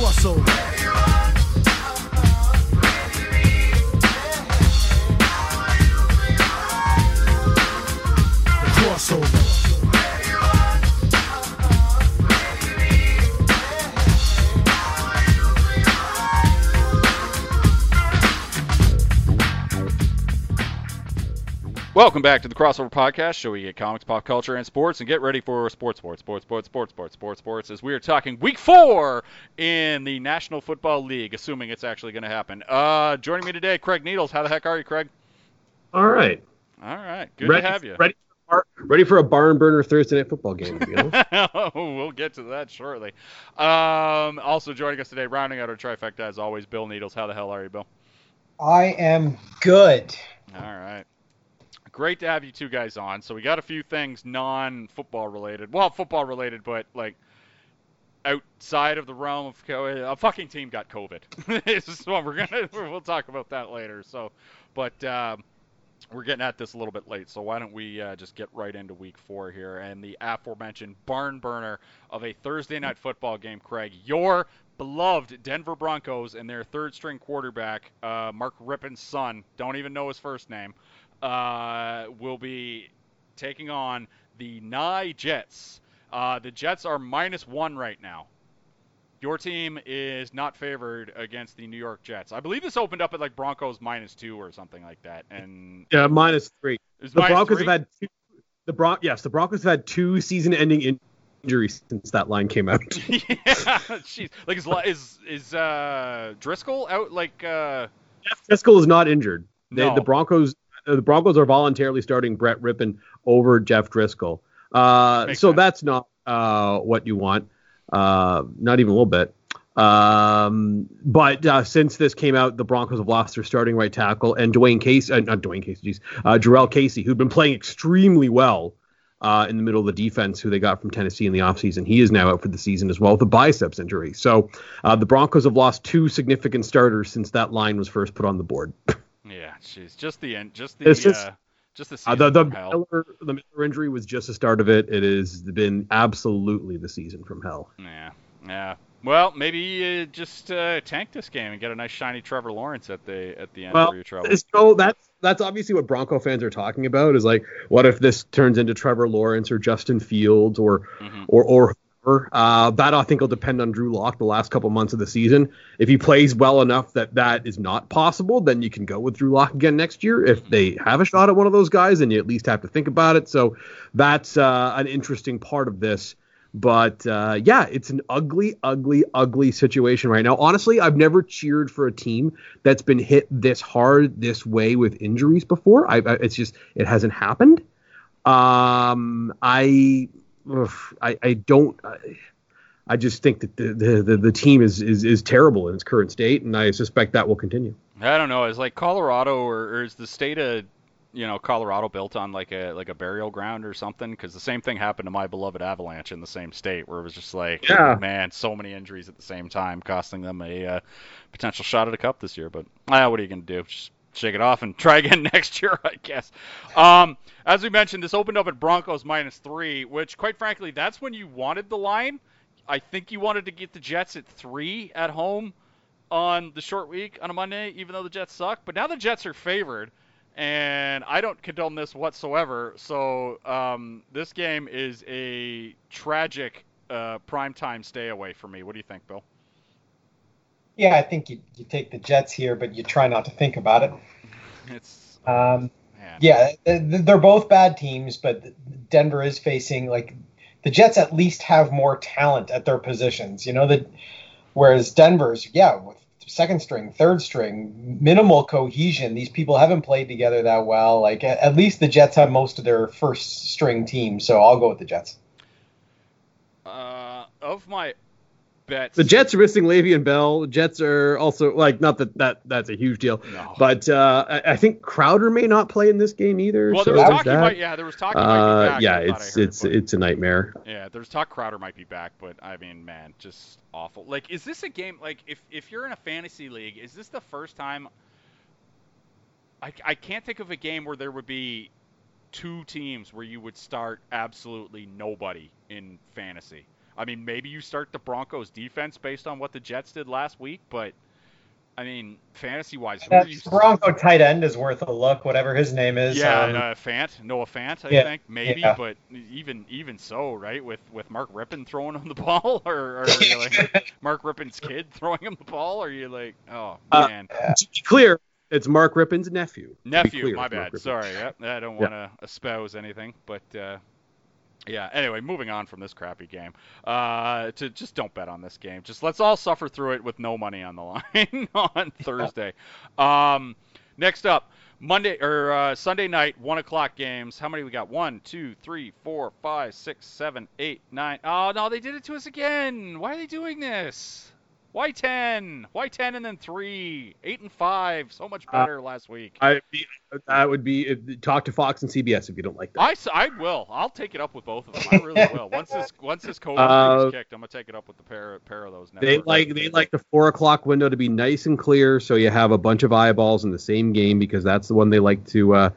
Corso. Welcome back to the Crossover Podcast, show where you get comics, pop culture, and sports, and get ready for sports, sports, sports, sports, sports, sports, sports, sports, as we are talking Week Four in the National Football League, assuming it's actually going to happen. Uh, joining me today, Craig Needles. How the heck are you, Craig? All right. All right, good ready, to have you. Ready, for, ready for a barn burner Thursday night football game. To be honest. we'll get to that shortly. Um, also joining us today, rounding out our trifecta as always, Bill Needles. How the hell are you, Bill? I am good. All right. Great to have you two guys on. So we got a few things non-football related. Well, football related, but like outside of the realm of COVID. A fucking team got COVID. this is what we're gonna. We'll talk about that later. So, but um, we're getting at this a little bit late. So why don't we uh, just get right into Week Four here and the aforementioned barn burner of a Thursday night football game, Craig. Your beloved Denver Broncos and their third string quarterback, uh, Mark Rypien's son, don't even know his first name, uh, will be taking on the Nye Jets. Uh, the Jets are minus one right now. Your team is not favored against the New York Jets. I believe this opened up at like Broncos minus two or something like that, and yeah, minus three. The minus Broncos three? have had two, the Bron- yes, the Broncos have had two season-ending injuries since that line came out. yeah, jeez. Like is is is uh, Driskel out? Like uh, Jeff Driskel is not injured. They, No. The Broncos, the Broncos are voluntarily starting Brett Rypien over Jeff Driskel. Uh, so sense. that's not uh, what you want. Uh, not even a little bit. Um, but uh, since this came out, the Broncos have lost their starting right tackle and Dwayne Casey, uh, not Dwayne Casey, geez, uh, Jurrell Casey, who'd been playing extremely well uh, in the middle of the defense, who they got from Tennessee in the offseason. He is now out for the season as well with a biceps injury. So uh, the Broncos have lost two significant starters since that line was first put on the board. yeah, jeez, just the end, just the It's just- uh, just the Uh, season the the from hell. Miller, the Miller injury was just the start of it. It has been absolutely the season from hell. Yeah, yeah. Well, maybe uh, just uh, tank this game and get a nice shiny Trevor Lawrence at the at the end Well, for your trouble. So that's that's obviously what Bronco fans are talking about. Is like, what if this turns into Trevor Lawrence or Justin Fields or Mhm. or or? Uh, that I think will depend on Drew Lock the last couple months of the season. If he plays well enough that that is not possible, then you can go with Drew Lock again next year. If they have a shot at one of those guys, then you at least have to think about it. So that's uh, an interesting part of this. But uh, yeah, it's an ugly, ugly, ugly situation right now. Honestly, I've never cheered for a team that's been hit this hard this way with injuries before. I, I it's just it hasn't happened. Um, I, ugh, I, I don't. I, I just think that the, the, the, the team is, is is terrible in its current state, and I suspect that will continue. I don't know. Is like Colorado or, or is the state of you know Colorado built on like a like a burial ground or something? Because the same thing happened to my beloved Avalanche in the same state, where it was just like, Yeah. man, so many injuries at the same time, costing them a uh, potential shot at a cup this year. But ah, what are you gonna do? Just shake it off and try again next year, I guess. Um, as we mentioned, this opened up at Broncos minus three, which, quite frankly, that's when you wanted the line. I think you wanted to get the Jets at three at home on the short week on a Monday, even though the Jets suck. But now the Jets are favored, and I don't condone this whatsoever. So um, this game is a tragic uh, primetime stay away for me. What do you think, Bill? Yeah, I think you, you take the Jets here, but you try not to think about it. It's Um, man. yeah, they're both bad teams, but Denver is facing like the Jets at least have more talent at their positions. You know that, whereas Denver's yeah with second string, third string, minimal cohesion. These people haven't played together that well. Like at, at least the Jets have most of their first string team, so I'll go with the Jets. Uh, of my bets, The Jets are missing Le'Veon Bell. Jets are also like not that that that's a huge deal, No. but uh, I, I think Crowder may not play in this game either. well, so there was talk might. Yeah, there was talk he might be Uh, back. yeah, I thought I it's it's it's a nightmare. Yeah, there's talk Crowder might be back, but I mean, man, just awful. Like, is this a game? Like, if if you're in a fantasy league, is this the first time? I I can't think of a game where there would be two teams where you would start absolutely nobody in fantasy. I mean, maybe you start the Broncos defense based on what the Jets did last week, but I mean, fantasy wise, who? That Bronco tight end is worth a look, whatever his name is. Yeah, um, uh, Fant, Noah Fant, I Yeah, think maybe, yeah. but even even so, right? With with Mark Rypien throwing him the ball, or, or are you like Mark Rypien's kid throwing him the ball? Or are you like, oh Uh, man, To be clear, it's Mark Rypien's nephew. To be nephew, clear, my bad. Sorry, yep, I don't want to espouse anything, but uh, yeah. Anyway, moving on from this crappy game. Uh, to just don't bet on this game. Just let's all suffer through it with no money on the line on Thursday. Um, next up, Monday or uh, Sunday night, one o'clock games. How many we got? One, two, three, four, five, six, seven, eight, nine. Oh no, they did it to us again. Why are they doing this? Why ten? Why ten and then three? Eight and five. So much Uh, better last week. I that would be talk to Fox and CBS if you don't like that. I will. I'll take it up with both of them. I really will. Once this once this COVID Uh, thing's kicked, I'm gonna take it up with the pair pair of those. They like they like the four o'clock window to be nice and clear, so you have a bunch of eyeballs in the same game because that's the one they like to uh,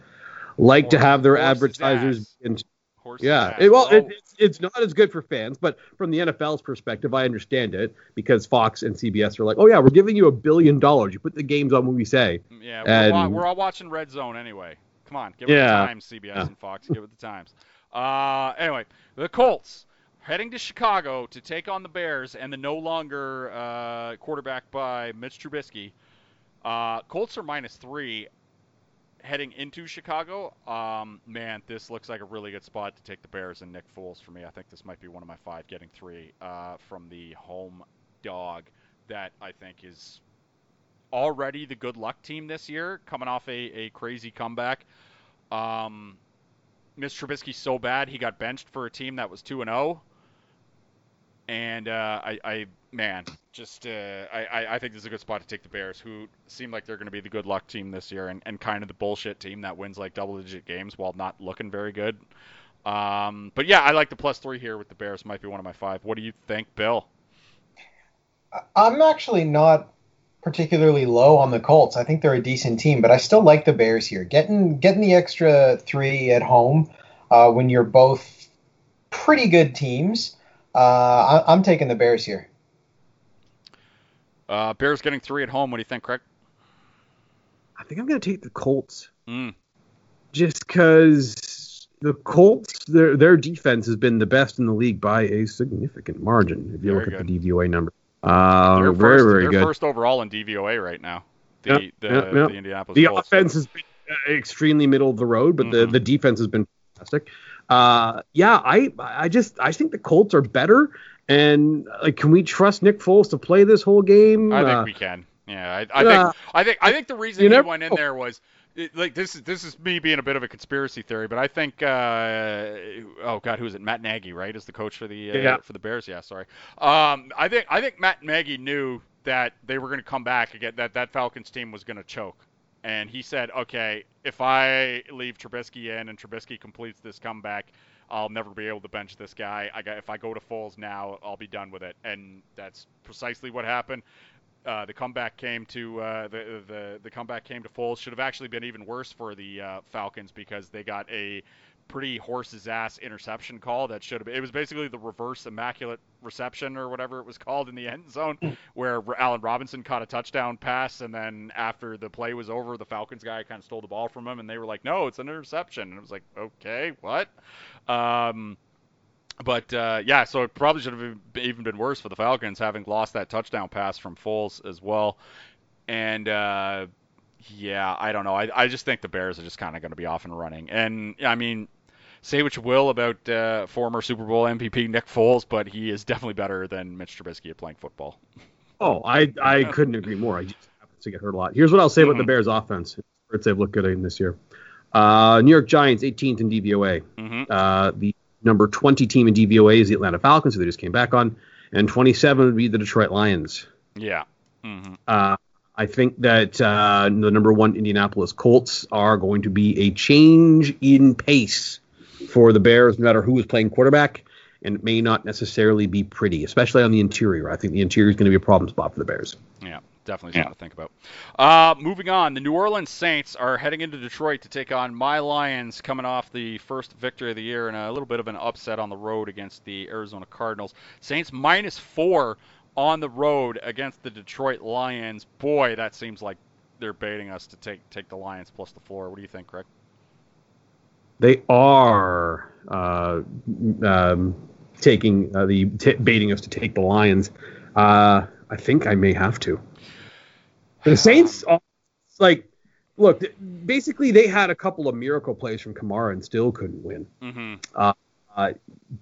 like to have their advertisers. ass. In, Horse's yeah, it, well, Oh, it, it's it's not as good for fans, but from the NFL's perspective, I understand it because Fox and CBS are like, oh yeah, we're giving you a billion dollars. You put the games on when we say. yeah, we're, and- we're all watching Red Zone anyway. Come on, give it Yeah. the times, CBS Yeah. and Fox. Give it the times. Uh, anyway, the Colts heading to Chicago to take on the Bears and the no longer uh, quarterback by Mitch Trubisky. Uh, Colts are minus three heading into Chicago. Um, man, this looks like a really good spot to take the Bears and Nick Foles for me. I think this might be one of my five getting three uh, from the home dog that I think is already the good luck team this year, coming off a, a crazy comeback. Um, Mitch Trubisky's so bad he got benched for a team that was two and zero. And uh, I, I, man, just uh, I, I- think this is a good spot to take the Bears, who seem like they're going to be the good luck team this year, and, and kind of the bullshit team that wins like double digit games while not looking very good. Um, but yeah, I like the plus three here with the Bears. Might be one of my five. What do you think, Bill? I'm actually not particularly low on the Colts. I think they're a decent team, but I still like the Bears here. Getting getting the extra three at home uh, when you're both pretty good teams. Uh, I, I'm taking the Bears here. Uh, Bears getting three at home. What do you think, Craig? I think I'm going to take the Colts Mm. just because the Colts their their defense has been the best in the league by a significant margin. If you Very look at the DVOA number, uh, They're very first, very they're good. first overall in DVOA right now. The Yep, the, yep, yep. the Indianapolis the Colts. offense has been uh, extremely middle of the road, but the, Mhm. the defense has been fantastic. Uh, yeah, I I just I think the Colts are better, and like, can we trust Nick Foles to play this whole game? I think Uh, we can. Yeah, I, I yeah. think I think I think the reason he never went in there was it, like this is this is me being a bit of a conspiracy theory, but I think uh, oh god, who is it? Matt Nagy, right? Is the coach for the uh, Yeah. for the Bears? Yeah, sorry. Um, I think I think Matt Nagy knew that they were going to come back again. That that Falcons team was going to choke, and he said, okay, if I leave Trubisky in and Trubisky completes this comeback. I'll never be able to bench this guy. I got if I go to Foles now, I'll be done with it, and that's precisely what happened uh, the comeback came to uh, the, the the comeback came to Foles. Should have actually been even worse for the uh, Falcons because they got a pretty horse's ass interception call that should have been. It was basically the reverse immaculate reception or whatever it was called in the end zone, where R- Allen Robinson caught a touchdown pass, and then after the play was over, the Falcons guy kind of stole the ball from him, and they were like, "No, it's an interception," and it was like, "Okay, what?" Um, but uh, yeah, so it probably should have even been worse for the Falcons having lost that touchdown pass from Foles as well. And uh, yeah, I don't know. I, I just think the Bears are just kind of going to be off and running. And I mean, say what you will about uh, former Super Bowl MVP Nick Foles, but he is definitely better than Mitch Trubisky at playing football. Oh, I I couldn't agree more. I just happen to get hurt a lot. Here's what I'll say about the Mhm. Bears offense. They've looked good in this year. Uh, New York Giants 18th in DVOA. hmm Uh, the number 20 team in DVOA is the Atlanta Falcons, who they just came back on, and 27 would be the Detroit Lions. Yeah. hmm Uh, I think that uh, the number one Indianapolis Colts are going to be a change in pace for the Bears, no matter who is playing quarterback, and it may not necessarily be pretty, especially on the interior. I think the interior is going to be a problem spot for the Bears. Yeah. Definitely something to think about. Uh, moving on, the New Orleans Saints are heading into Detroit to take on my Lions, coming off the first victory of the year and a little bit of an upset on the road against the Arizona Cardinals. Saints minus four on the road against the Detroit Lions. Boy, that seems like they're baiting us to take take the Lions plus the floor. What do you think, Craig? They are uh, um, taking uh, the t- baiting us to take the Lions. Uh, I think I may have to. The Saints, uh, like, look, basically they had a couple of miracle plays from Kamara and still couldn't win. Mm-hmm. Uh,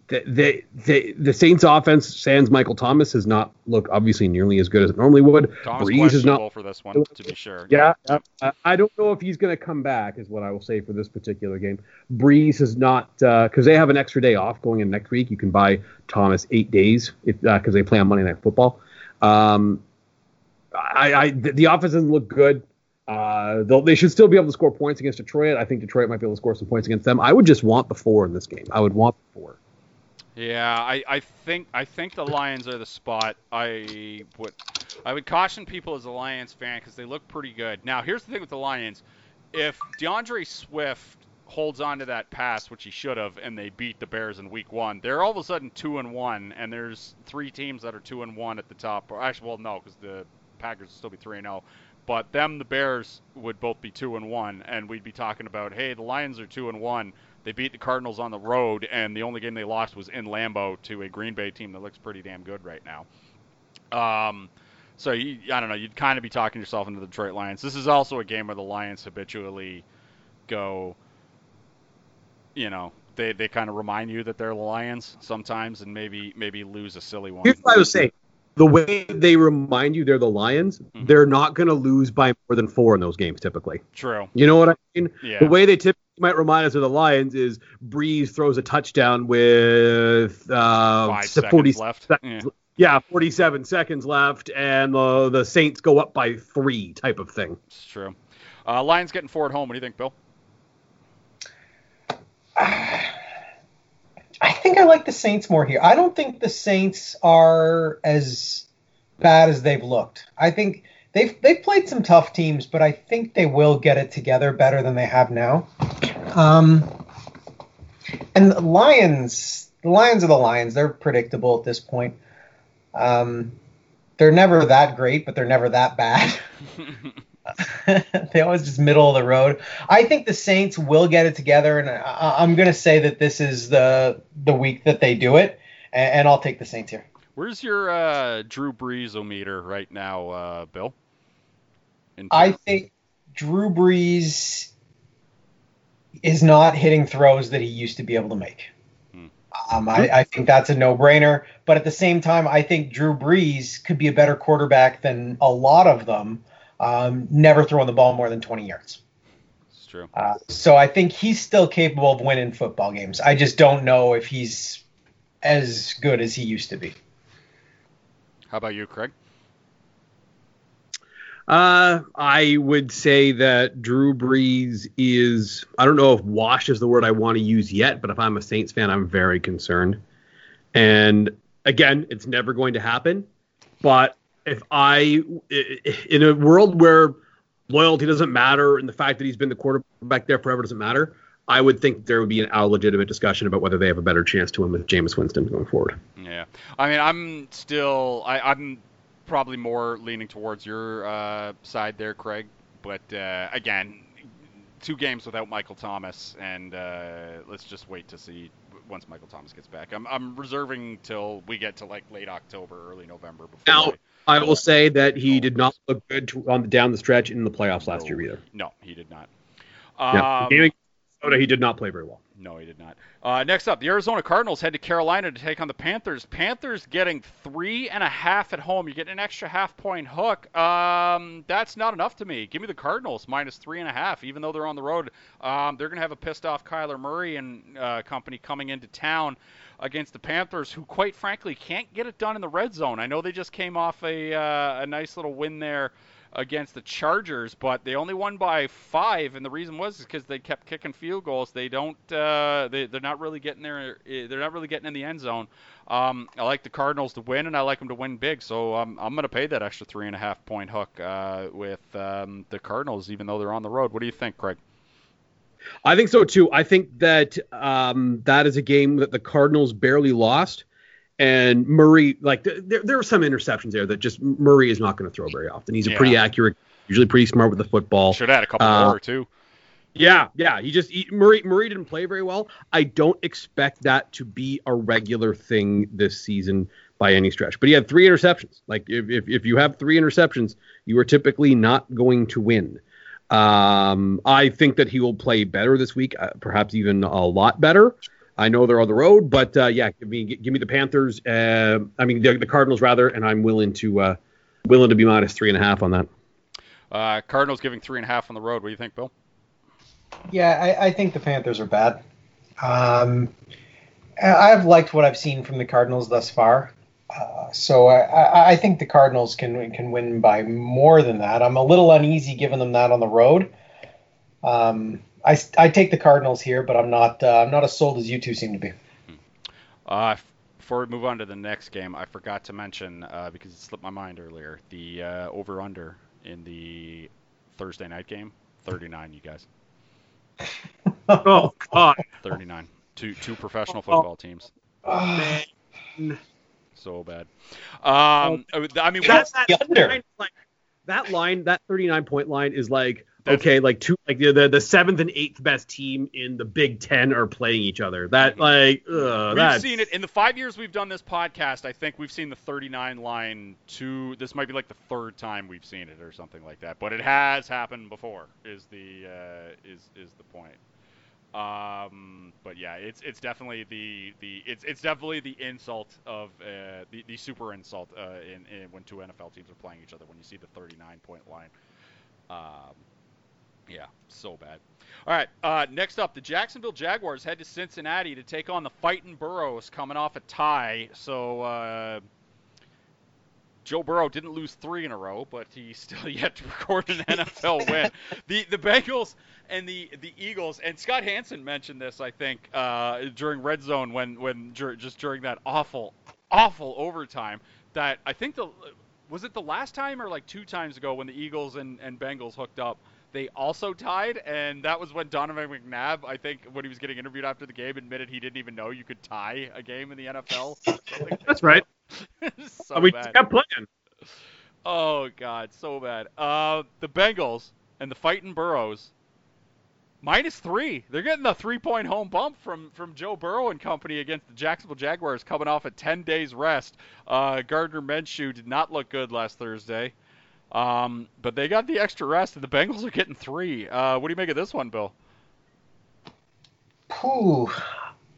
the, the, the, the Saints offense, sans Michael Thomas, has not looked obviously nearly as good as it normally would. Thomas Brees is not for this one, to be sure. yeah, I, I don't know if he's going to come back, is what I will say for this particular game. Brees is not because they have an extra day off going in next week. You can buy Thomas eight days if because they play on Monday Night Football. Um, I, I the, offense doesn't look good. Uh, they should still be able to score points against Detroit. I think Detroit might be able to score some points against them. I would just want the four in this game. I would want the four. Yeah, I, I think I think the Lions are the spot. I would I would caution people as a Lions fan because they look pretty good. Now, here's the thing with the Lions: if D'Andre Swift holds on to that pass, which he should have, and they beat the Bears in Week One, they're all of a sudden two and one, and there's three teams that are two and one at the top. Or actually, well, no, because the Packers will still be three and zero. But them, the Bears, would both be two and one, and we'd be talking about, hey, the Lions are two and one. They beat the Cardinals on the road, and the only game they lost was in Lambeau to a Green Bay team that looks pretty damn good right now. Um, so you, I don't know. You'd kind of be talking yourself into the Detroit Lions. This is also a game where the Lions habitually go, you know, they, they kind of remind you that they're the Lions sometimes, and maybe maybe lose a silly one. Here's what I was saying. The way they remind you they're the Lions, Mhm. they're not going to lose by more than four in those games typically. True. You know what I mean? Yeah. The way they typically might remind us of the Lions is Brees throws a touchdown with uh, Five s- seconds 40 left. seconds- Yeah. yeah, 47 seconds left, and the the Saints go up by three, type of thing. It's true. Uh, Lions getting four at home. What do you think, Bill? I think I like the Saints more here. I don't think the Saints are as bad as they've looked. I think they've they've played some tough teams, but I think they will get it together better than they have now. Um, and the Lions, the Lions are the Lions. They're predictable at this point. Um, they're never that great, but they're never that bad. they always just middle of the road. I think the Saints will get it together, and I, I'm going to say that this is the the week that they do it, and, and I'll take the Saints here. Where's your uh, Drew Brees meter right now, uh, Bill? I think Drew Brees is not hitting throws that he used to be able to make. Hmm. Um, I, I think that's a no-brainer. But at the same time, I think Drew Brees could be a better quarterback than a lot of them. Um, never throwing the ball more than 20 yards. It's true. Uh, so I think he's still capable of winning football games. I just don't know if he's as good as he used to be. How about you, Craig? Uh, I would say that Drew Brees is, I don't know if "wash" is the word I want to use yet, but if I'm a Saints fan, I'm very concerned. And again, it's never going to happen. But if I, in a world where loyalty doesn't matter and the fact that he's been the quarterback there forever doesn't matter, I would think there would be an, a legitimate discussion about whether they have a better chance to win with Jameis Winston going forward. Yeah. I mean, I'm still. I, I'm probably more leaning towards your uh, side there, Craig. But uh, again, two games without Michael Thomas, and uh, let's just wait to see once Michael Thomas gets back. I'm, I'm reserving till we get to like late October, early November before. Now- I- I will say that he did not look good to, on the down the stretch in the playoffs last year either. no, he did not. Um, game he did not play very well. No, he did not. Uh, next up, the Arizona Cardinals head to Carolina to take on the Panthers. Panthers getting three and a half at home. You get an extra half point hook. Um, that's not enough to me. Give me the Cardinals minus three and a half, even though they're on the road. Um, they're going to have a pissed off Kyler Murray and uh, company coming into town against the Panthers, who quite frankly can't get it done in the red zone. I know they just came off a, uh, a nice little win there against the Chargers, but they only won by five, and the reason was because they kept kicking field goals. They don't, uh, they, they're not really getting there. They're not really getting in the end zone. Um, I like the Cardinals to win, and I like them to win big. So um, I'm going to pay that extra three and a half point hook uh, with um, the Cardinals, even though they're on the road. What do you think, Craig? I think so too. I think that um, that is a game that the Cardinals barely lost, and Murray like there there are some interceptions there that just Murray is not going to throw very often. He's a pretty accurate, usually pretty smart with the football. Should add a couple Uh, more too. Yeah, yeah. He just he, Murray Murray didn't play very well. I don't expect that to be a regular thing this season by any stretch. But he had three interceptions. Like if if, if you have three interceptions, you are typically not going to win. Um, I think that he will play better this week, uh, perhaps even a lot better. I know they're on the road, but uh, yeah, give me give me the Panthers. Uh, I mean the, the Cardinals rather, and I'm willing to uh, willing to be minus three and a half on that. Uh, Cardinals giving three and a half on the road. What do you think, Bill? Yeah, I, I think the Panthers are bad. Um, I- I've liked what I've seen from the Cardinals thus far. Uh, so I, I, I think the Cardinals can can win by more than that. I'm a little uneasy giving them that on the road. Um, I, I take the Cardinals here, but I'm not uh, I'm not as sold as you two seem to be. Uh, before we move on to the next game, I forgot to mention uh, because it slipped my mind earlier. The uh, over/under in the Thursday night game, 39. You guys, Oh God. 39. Two two professional football teams. Ah, So bad. Um, I mean, That's what- the under. line, like, that line, that 39 point line is like That's- okay, like two, like the, the the seventh and eighth best team in the Big Ten are playing each other. That like, ugh, we've that's, seen it in the five years we've done this podcast. I think we've seen the 39 line two. This might be like the third time we've seen it or something like that. But it has happened before. Is the uh, is is the point? Um, but yeah, it's it's definitely the the it's it's definitely the insult of uh, the the super insult uh, in, in when two NFL teams are playing each other when you see the 39 point line. Um, yeah, so bad. All right, uh, next up, the Jacksonville Jaguars head to Cincinnati to take on the Fighting Burrows, coming off a tie. So uh, Joe Burrow didn't lose three in a row, but he's still yet to record an NFL win. The the Bengals and the the Eagles and Scott Hanson mentioned this, I think, uh, during Red Zone when when just during that awful awful overtime that I think the was it the last time or like two times ago when the Eagles and, and Bengals hooked up, they also tied, and that was when Donovan McNabb, I think, when he was getting interviewed after the game, admitted he didn't even know you could tie a game in the NFL. That's right. so we bad. kept playing. Oh God, so bad. Uh, the Bengals and the fighting Burrows. Minus three. They're getting the three-point home bump from from Joe Burrow and company against the Jacksonville Jaguars, coming off a 10 days rest. Uh, Gardner Minshew did not look good last Thursday, um, but they got the extra rest, and the Bengals are getting three. Uh, what do you make of this one, Bill? Ooh,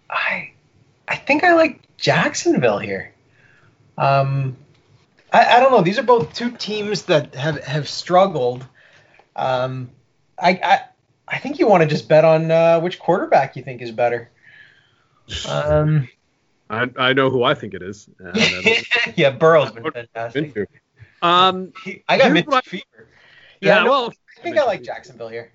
I I think I like Jacksonville here. Um, I, I don't know. These are both two teams that have have struggled. Um, I I, I think you want to just bet on uh, which quarterback you think is better. Um, I, I know who I think it is. Uh, yeah, Burrow's been is fantastic. Minshew. um, I got Here's Mitch what fever. Yeah, yeah, no, well, I think I like Jacksonville here.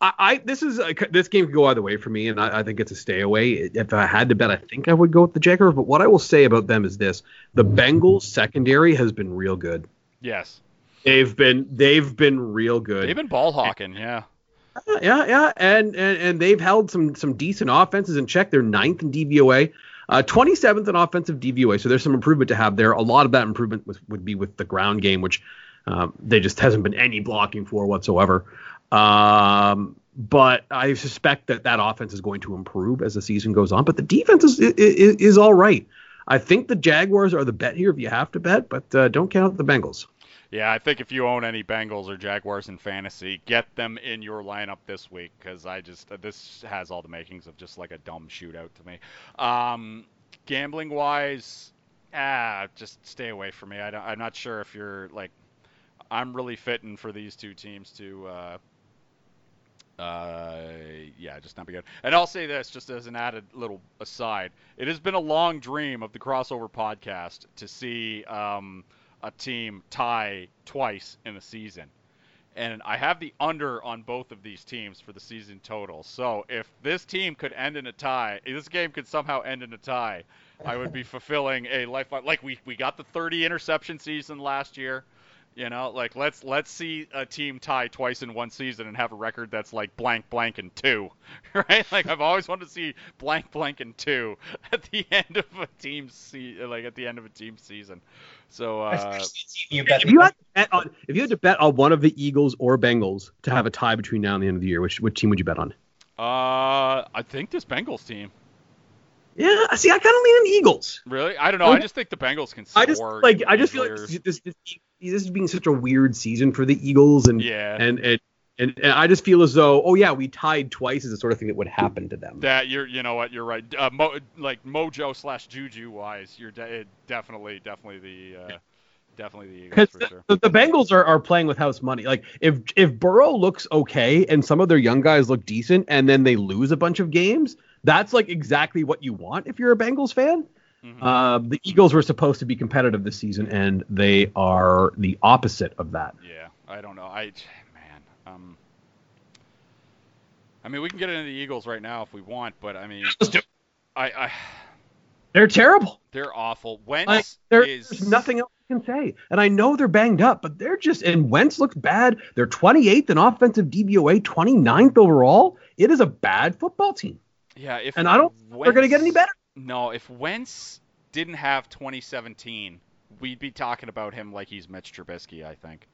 I, I this is a, this game could go either way for me, and I, I think it's a stay away. If I had to bet, I think I would go with the Jaguars. But what I will say about them is this: the Bengals secondary has been real good. Yes, They've been they've been real good. they've been ball hawking. Yeah. yeah, yeah, and, and and they've held some some decent offenses in check. They're ninth in DVOA, uh, 27th in offensive DVOA. So there's some improvement to have there. A lot of that improvement was, would be with the ground game, which um, they just hasn't been any blocking for whatsoever. Um, but I suspect that that offense is going to improve as the season goes on. But the defense is is, is all right. I think the Jaguars are the bet here if you have to bet, but uh, don't count the Bengals. Yeah, I think if you own any Bengals or Jaguars in fantasy, get them in your lineup this week because I just this has all the makings of just like a dumb shootout to me. Um, gambling wise, ah, just stay away from me. I don't, I'm not sure if you're like, I'm really fitting for these two teams to. Uh, uh, yeah, just not be good. And I'll say this, just as an added little aside, it has been a long dream of the crossover podcast to see um, a team tie twice in a season. And I have the under on both of these teams for the season total. So if this team could end in a tie, this game could somehow end in a tie, I would be fulfilling a lifeline. Like we, we got the 30 interception season last year. You know, like let's let's see a team tie twice in one season and have a record that's like blank blank and two, right? Like I've always wanted to see blank blank and two at the end of a team se- like at the end of a team season. So uh, you bet If you had to bet on, if you had to bet on one of the Eagles or Bengals to have a tie between now and the end of the year, which which team would you bet on? uh, I think this Bengals team. Yeah, see, I kind of lean on Eagles. Really, I don't know. I just think the Bengals can score. I just like I just feel like this, this, this, is being such a weird season for the Eagles, and Yeah. and, and and and I just feel as though, oh yeah, we tied twice is the sort of thing that would happen to them. That you're, you know what, you're right. Uh, mo- like Mojo slash Juju wise, you're de- definitely, definitely the, uh, definitely the Eagles for the, sure. the, the Bengals are, are playing with house money. Like if if Burrow looks okay and some of their young guys look decent, and then they lose a bunch of games, that's like exactly what you want if you're a Bengals fan. Mhm. Uh, the Eagles were supposed to be competitive this season, and they are the opposite of that. yeah, I don't know. I, man, um, I mean, we can get into the Eagles right now if we want, but I mean, Let's do it. I, I, They're terrible. they're awful. Wentz Like, there- is there's nothing else I can say. And I know they're banged up, but they're just and Wentz looks bad. They're 28th in offensive DVOA, 29th overall. It is a bad football team, Yeah, if and I don't. think They're going to get any better. No, if Wentz didn't have 2017, we'd be talking about him like he's Mitch Trubisky. I think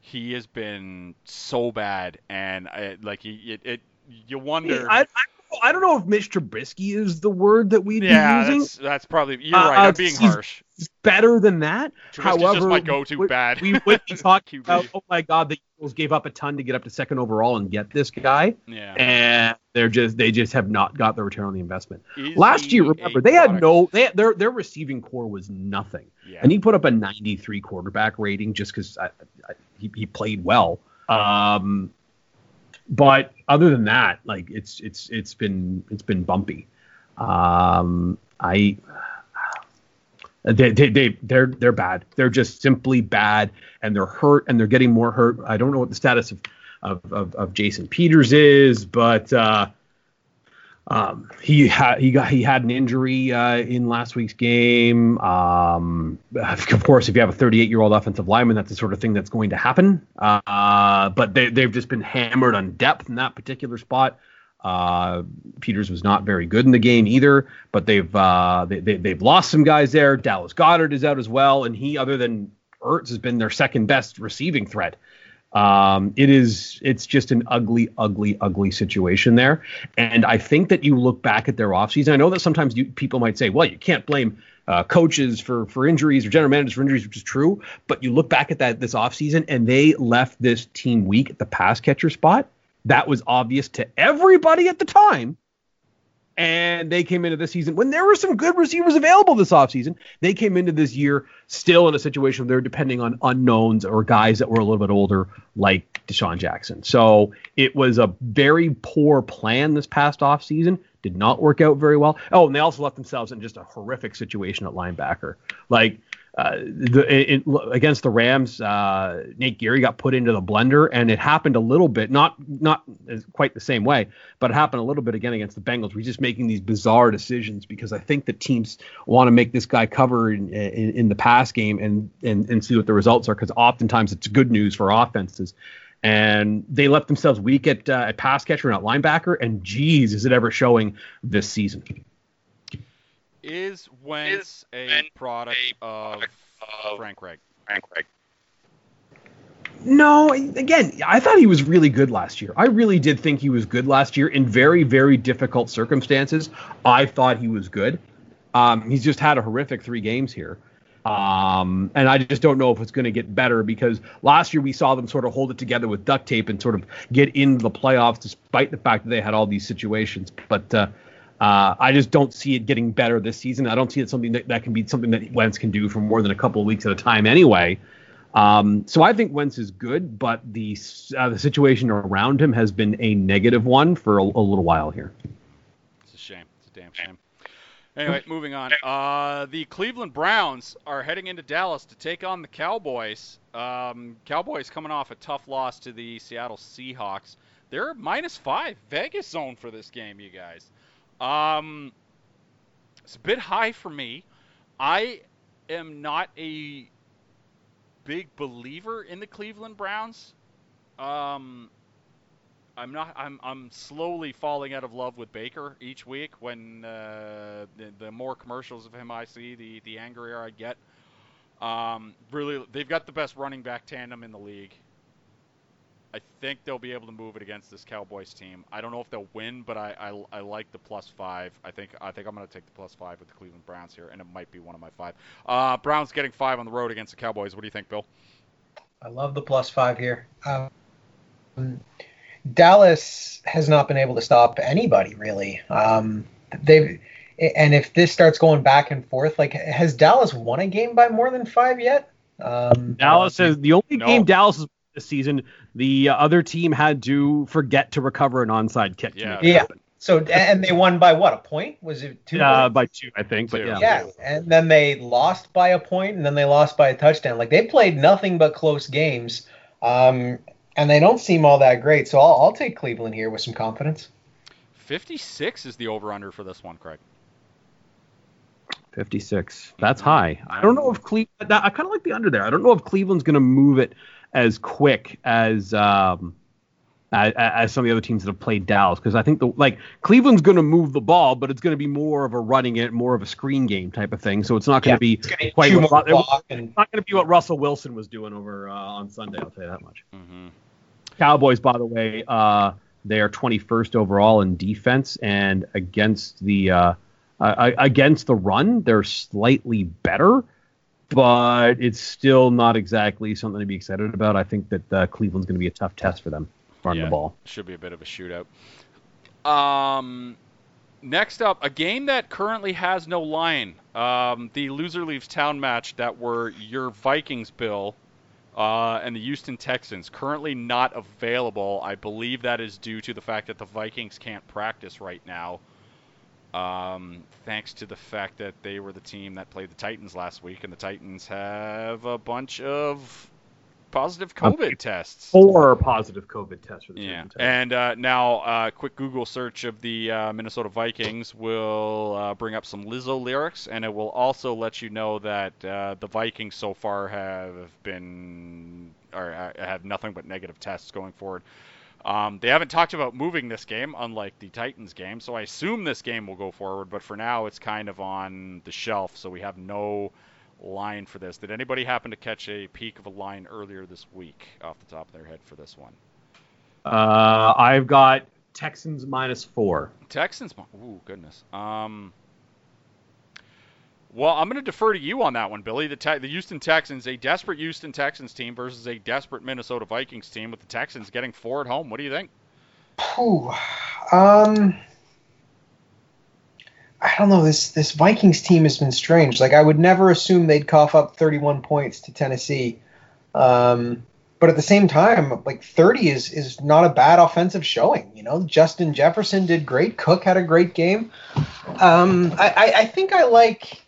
he has been so bad, and I, like he, it, it, you wonder. I, I, I don't know if Mitch Trubisky is the word that we'd yeah, be using. that's, that's probably you're Uh, right. uh, I'm being harsh. Better than that. Trubisky's However, just my go-to we- bad. we would be talking about, oh my God, the Eagles gave up a ton to get up to second overall and get this guy, yeah. and they're just they just have not got the return on the investment. Is Last year, remember, they had no they had, their their receiving corps was nothing, Yeah. and he put up a 93 quarterback rating just because he, he played well. Um, but other than that, like it's it's it's been it's been bumpy. Um, I they, they, they they're they're bad. They're just simply bad, and they're hurt, and they're getting more hurt. I don't know what the status of of, of, of Jason Peters is, but uh, um, he had he got he had an injury uh, in last week's game. Um, of course, if you have a 38 year old offensive lineman, that's the sort of thing that's going to happen. Uh, but they they've just been hammered on depth in that particular spot. Uh, Peters was not very good in the game either, but they've uh, they, they, they've lost some guys there. Dallas Goedert is out as well, and he, other than Ertz, has been their second best receiving threat. Um, it is it's just an ugly, ugly, ugly situation there. And I think that you look back at their offseason. I know that sometimes you, people might say, well, you can't blame uh, coaches for for injuries or general managers for injuries, which is true. But you look back at that this offseason, and they left this team weak at the pass catcher spot. That was obvious to everybody at the time. And they came into this season when there were some good receivers available this offseason. They came into this year still in a situation where they're depending on unknowns or guys that were a little bit older, like DeSean Jackson. So it was a very poor plan this past offseason. Did not work out very well. Oh, and they also left themselves in just a horrific situation at linebacker. Like uh, the, it, against the Rams, uh, Nate Gerry got put into the blender, and it happened a little bit, not not quite the same way, but it happened a little bit again against the Bengals. We're just making these bizarre decisions because I think that teams want to make this guy cover in, in, in the pass game and, and and see what the results are because oftentimes it's good news for offenses. And they left themselves weak at uh, at pass catcher and at linebacker, and geez, is it ever showing this season? Is Wentz a product of Frank Reich? No, again, I thought he was really good last year. I really did think he was good last year in very, very difficult circumstances. I thought he was good. Um, he's just had a horrific three games here. Um, and I just don't know if it's going to get better because last year we saw them sort of hold it together with duct tape and sort of get into the playoffs despite the fact that they had all these situations. But uh, uh, I just don't see it getting better this season. I don't see it something that, that can be something that Wentz can do for more than a couple of weeks at a time anyway. Um, so I think Wentz is good, but the uh, the situation around him has been a negative one for a, a little while here. It's a shame. It's a damn shame. Anyway, moving on. Uh, the Cleveland Browns are heading into Dallas to take on the Cowboys. Um, Cowboys coming off a tough loss to the Seattle Seahawks. They're minus five Vegas zone for this game, you guys. Um, it's a bit high for me. I am not a big believer in the Cleveland Browns. Um, I'm not. I'm. I'm slowly falling out of love with Baker each week. When uh, the, the more commercials of him I see, the the angrier I get. Um, really, they've got the best running back tandem in the league. I think they'll be able to move it against this Cowboys team. I don't know if they'll win, but I, I, I like the plus five. I think I think I'm going to take the plus five with the Cleveland Browns here, and it might be one of my five. Uh, Browns getting five on the road against the Cowboys. What do you think, Bill? I love the plus five here. Um, Dallas has not been able to stop anybody really. Um, they've and if this starts going back and forth, like has Dallas won a game by more than five yet? Um, Dallas has the only No. game Dallas has won this season. The uh, other team had to forget to recover an onside kick. Yeah. Yeah. So and they won by what a point? Was it two? Uh, by two, I think. But yeah. yeah, and then they lost by a point, and then they lost by a touchdown. Like they played nothing but close games, um, and they don't seem all that great. So I'll, I'll take Cleveland here with some confidence. 56 is the over/under for this one, Craig. 56. That's high. I don't know if Cleveland. I kind of like the under there. I don't know if Cleveland's going to move it as quick as um, as, as some of the other teams that have played Dallas because I think the like Cleveland's going to move the ball, but it's going to be more of a running it, more of a screen game type of thing. So it's not going Yeah, to be quite chew what, more it and not going to be what Russell Wilson was doing over uh, on Sunday. I'll tell you that much. Mm-hmm. Cowboys, by the way, uh, they are 21st overall in defense, and against the uh, uh, against the run, they're slightly better, but it's still not exactly something to be excited about. I think that uh, Cleveland's going to be a tough test for them running Yeah. the ball. Should be a bit of a shootout. Um, next up, a game that currently has no line. Um, the loser leaves town match that were your Vikings, Bill, uh, and the Houston Texans. Currently not available. I believe that is due to the fact that the Vikings can't practice right now. Um, thanks to the fact that they were the team that played the Titans last week, and the Titans have a bunch of positive COVID tests. Four positive COVID tests for the Yeah, Texans. and uh, now uh, quick Google search of the uh, Minnesota Vikings will uh, bring up some Lizzo lyrics, and it will also let you know that uh, the Vikings so far have been or uh, have nothing but negative tests going forward. Um, they haven't talked about moving this game, unlike the Titans game, so I assume this game will go forward. But for now, it's kind of on the shelf, so we have no line for this. Did anybody happen to catch a peek of a line earlier this week off the top of their head for this one? Uh, I've got Texans minus four. Texans. Ooh, goodness. Um. Well, I'm going to defer to you on that one, Billy. The te- the Houston Texans, a desperate Houston Texans team versus a desperate Minnesota Vikings team, with the Texans getting four at home. What do you think? Whew. Um, I don't know. This this Vikings team has been strange. Like I would never assume they'd cough up 31 points to Tennessee. Um, but at the same time, like 30 is is not a bad offensive showing. You know, Justin Jefferson did great. Cook had a great game. Um, I, I, I think I like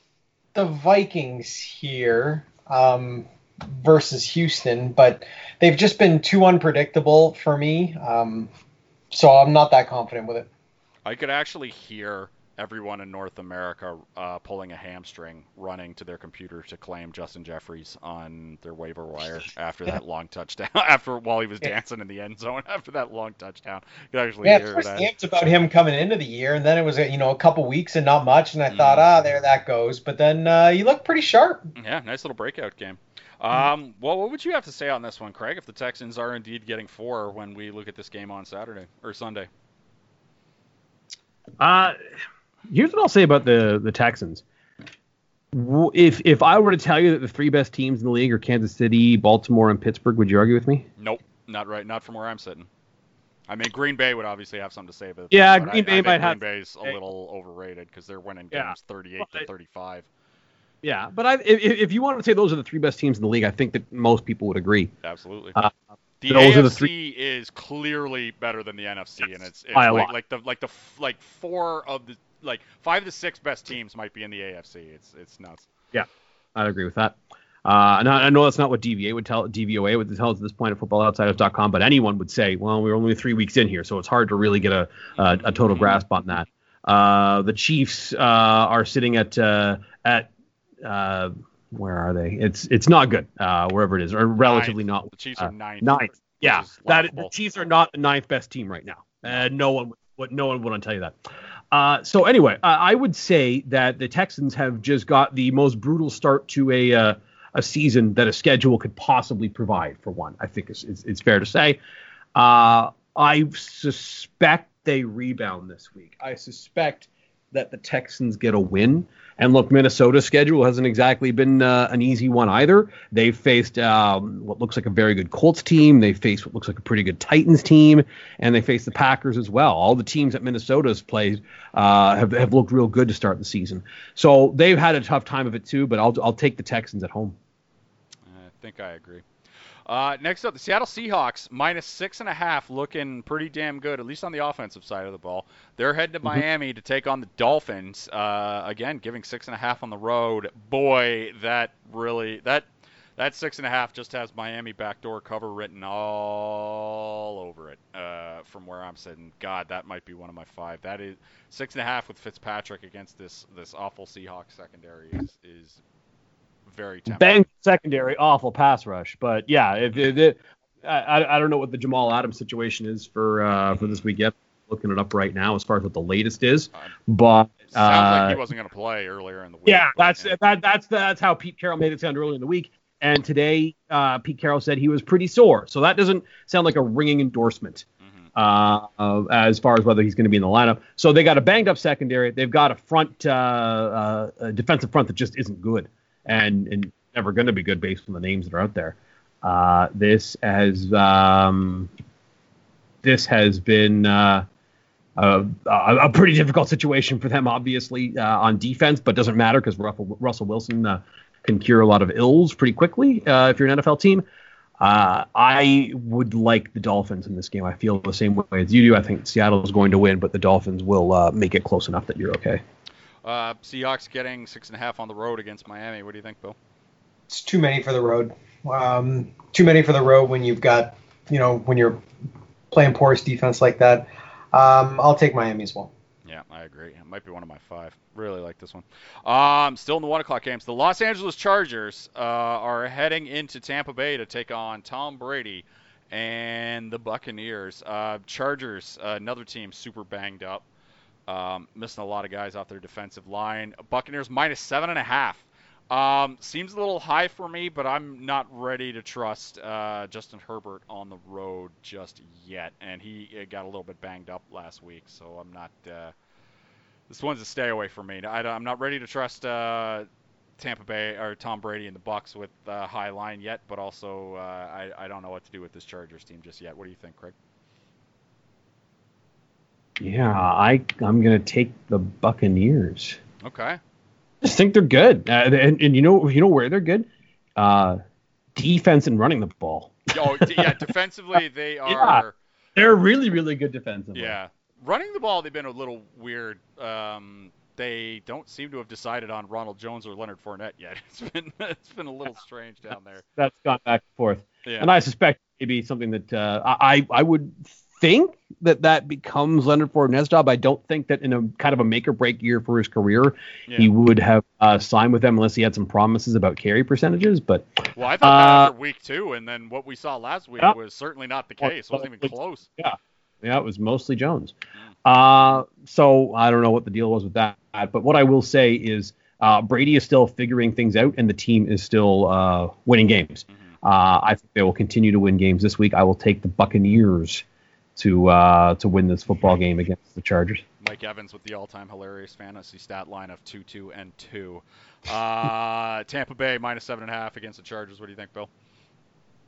the Vikings here um, versus Houston, but they've just been too unpredictable for me. Um, so I'm not that confident with it. I could actually hear everyone in North America uh, pulling a hamstring, running to their computer to claim Justin Jeffries on their waiver wire after that long touchdown. After while he was Yeah. dancing in the end zone after that long touchdown, you could actually Yeah, hear first that. it's about him coming into the year, and then it was you know a couple weeks and not much, and I thought, Mm. ah, there that goes. But then uh, you look pretty sharp. Yeah, nice little breakout game. Um, well, what would you have to say on this one, Craig? If the Texans are indeed getting four when we look at this game on Saturday or Sunday? Uh, here's what I'll say about the the Texans. If if I were to tell you that the three best teams in the league are Kansas City, Baltimore, and Pittsburgh, would you argue with me? Nope, not right. Not from where I'm sitting. I mean, Green Bay would obviously have something to say about Yeah, but Green I, Bay I think might Green have- Bay's a little overrated because they're winning Yeah. games 38 Well, to 35. Yeah, but I, if, if you want to say those are the three best teams in the league, I think that most people would agree. Absolutely. Uh, the AFC the three- is clearly better than the NFC, and it's, it's like, like the like the like four of the like five of the six best teams might be in the AFC. It's it's nuts. Yeah, I'd agree with that. Uh, and I, I know that's not what DVA would tell, DVOA would tell us at this point at footballoutsiders.com, but anyone would say, well, we're only three weeks in here, so it's hard to really get a, a, a total grasp on that. Uh, the Chiefs uh, are sitting at uh, at uh, where are they? It's it's not good uh, wherever it is, or relatively not. The Chiefs are ninth. ninth. Yeah, that the. Chiefs are not the ninth best team right now. Uh, no one would no one would tell you that. Uh, so anyway, uh, I would say that the Texans have just got the most brutal start to a uh, a season that a schedule could possibly provide. For one, I think it's, it's, it's fair to say. Uh, I suspect they rebound this week. I suspect that the Texans get a win. And look, Minnesota's schedule hasn't exactly been uh, an easy one either. They've faced um, what looks like a very good Colts team. They faced what looks like a pretty good Titans team, and they faced the Packers as well. All the teams that Minnesota's played uh, have, have looked real good to start the season. So they've had a tough time of it too. But I'll I'll take the Texans at home. I think I agree. Uh, next up, the Seattle Seahawks minus six and a half, looking pretty damn good, at least on the offensive side of the ball. They're heading to Mm-hmm. Miami to take on the Dolphins. Uh, again, giving six and a half on the road. Boy, that really that that six and a half just has Miami backdoor cover written all over it. Uh, from where I'm sitting, God, that might be one of my five. That is six and a half with Fitzpatrick against this this awful Seahawks secondary is is very tempting. Bang secondary, awful pass rush. But yeah, if, it, I, I don't know what the Jamal Adams situation is for uh, for this week yet. Looking it up right now as far as what the latest is, Um, but It sounds like he uh, wasn't going to play earlier in the week. yeah, that's yeah. that that's that's how Pete Carroll made it sound earlier in the week. And today, uh, Pete Carroll said he was pretty sore, so that doesn't sound like a ringing endorsement Mhm. uh, uh, as far as whether he's going to be in the lineup. So they got a banged up secondary. They've got a front, uh, uh, a defensive front that just isn't good, and and never going to be good based on the names that are out there. Uh, this has um, this has been uh, a, a pretty difficult situation for them, obviously uh, on defense, but doesn't matter because Russell, Russell Wilson uh, can cure a lot of ills pretty quickly uh, if you're an NFL team. Uh, I would like the Dolphins in this game. I feel the same way as you do. I think Seattle is going to win, but the Dolphins will make it close enough that you're okay. Uh, Seahawks getting six and a half on the road against Miami. What do you think, Bill? It's too many for the road. Um, too many for the road when you've got, you know, when you're playing porous defense like that. Um, I'll take Miami as well. Yeah, I agree. It might be one of my five. Really like this one. Um, still in the one o'clock games. The Los Angeles Chargers uh, are heading into Tampa Bay to take on Tom Brady and the Buccaneers. Uh, Chargers, uh, another team super banged up, um, missing a lot of guys off their defensive line. Buccaneers minus seven and a half. Um, seems a little high for me, but I'm not ready to trust uh, Justin Herbert on the road just yet. And he uh, got a little bit banged up last week, so I'm not. Uh, this one's a stay away for me. I, am not ready to trust uh, Tampa Bay or Tom Brady and the Bucks with uh, high line yet, but also uh, I, I don't know what to do with this Chargers team just yet. What do you think, Craig? Yeah, I I'm gonna take the Buccaneers. Okay. I just think they're good, uh, and, and you know you know where they're good, uh, defense and running the ball. Oh, d- yeah. Defensively, they are. They're really really good defensively. Yeah. Running the ball, they've been a little weird. Um, they don't seem to have decided on Ronald Jones or Leonard Fournette yet. It's been it's been a little strange down there. that's gone back and forth. Yeah. And I suspect maybe something that uh, I I would think that that becomes Leonard Fournette's job. I don't think that in a kind of a make or break year for his career, Yeah. he would have uh, signed with them unless he had some promises about carry percentages. But Well, I thought that Uh, after week two, and then what we saw last week Yeah. was certainly not the case. It wasn't even close. yeah, yeah, it was mostly Jones. Uh, so I don't know what the deal was with that. But what I will say is uh, Brady is still figuring things out, and the team is still uh, winning games. Uh, I think they will continue to win games this week. I will take the Buccaneers to uh, to win this football game against the Chargers. Mike Evans with the all-time hilarious fantasy stat line of two, two, and two. Uh, Tampa Bay minus seven and a half against the Chargers. What do you think, Bill?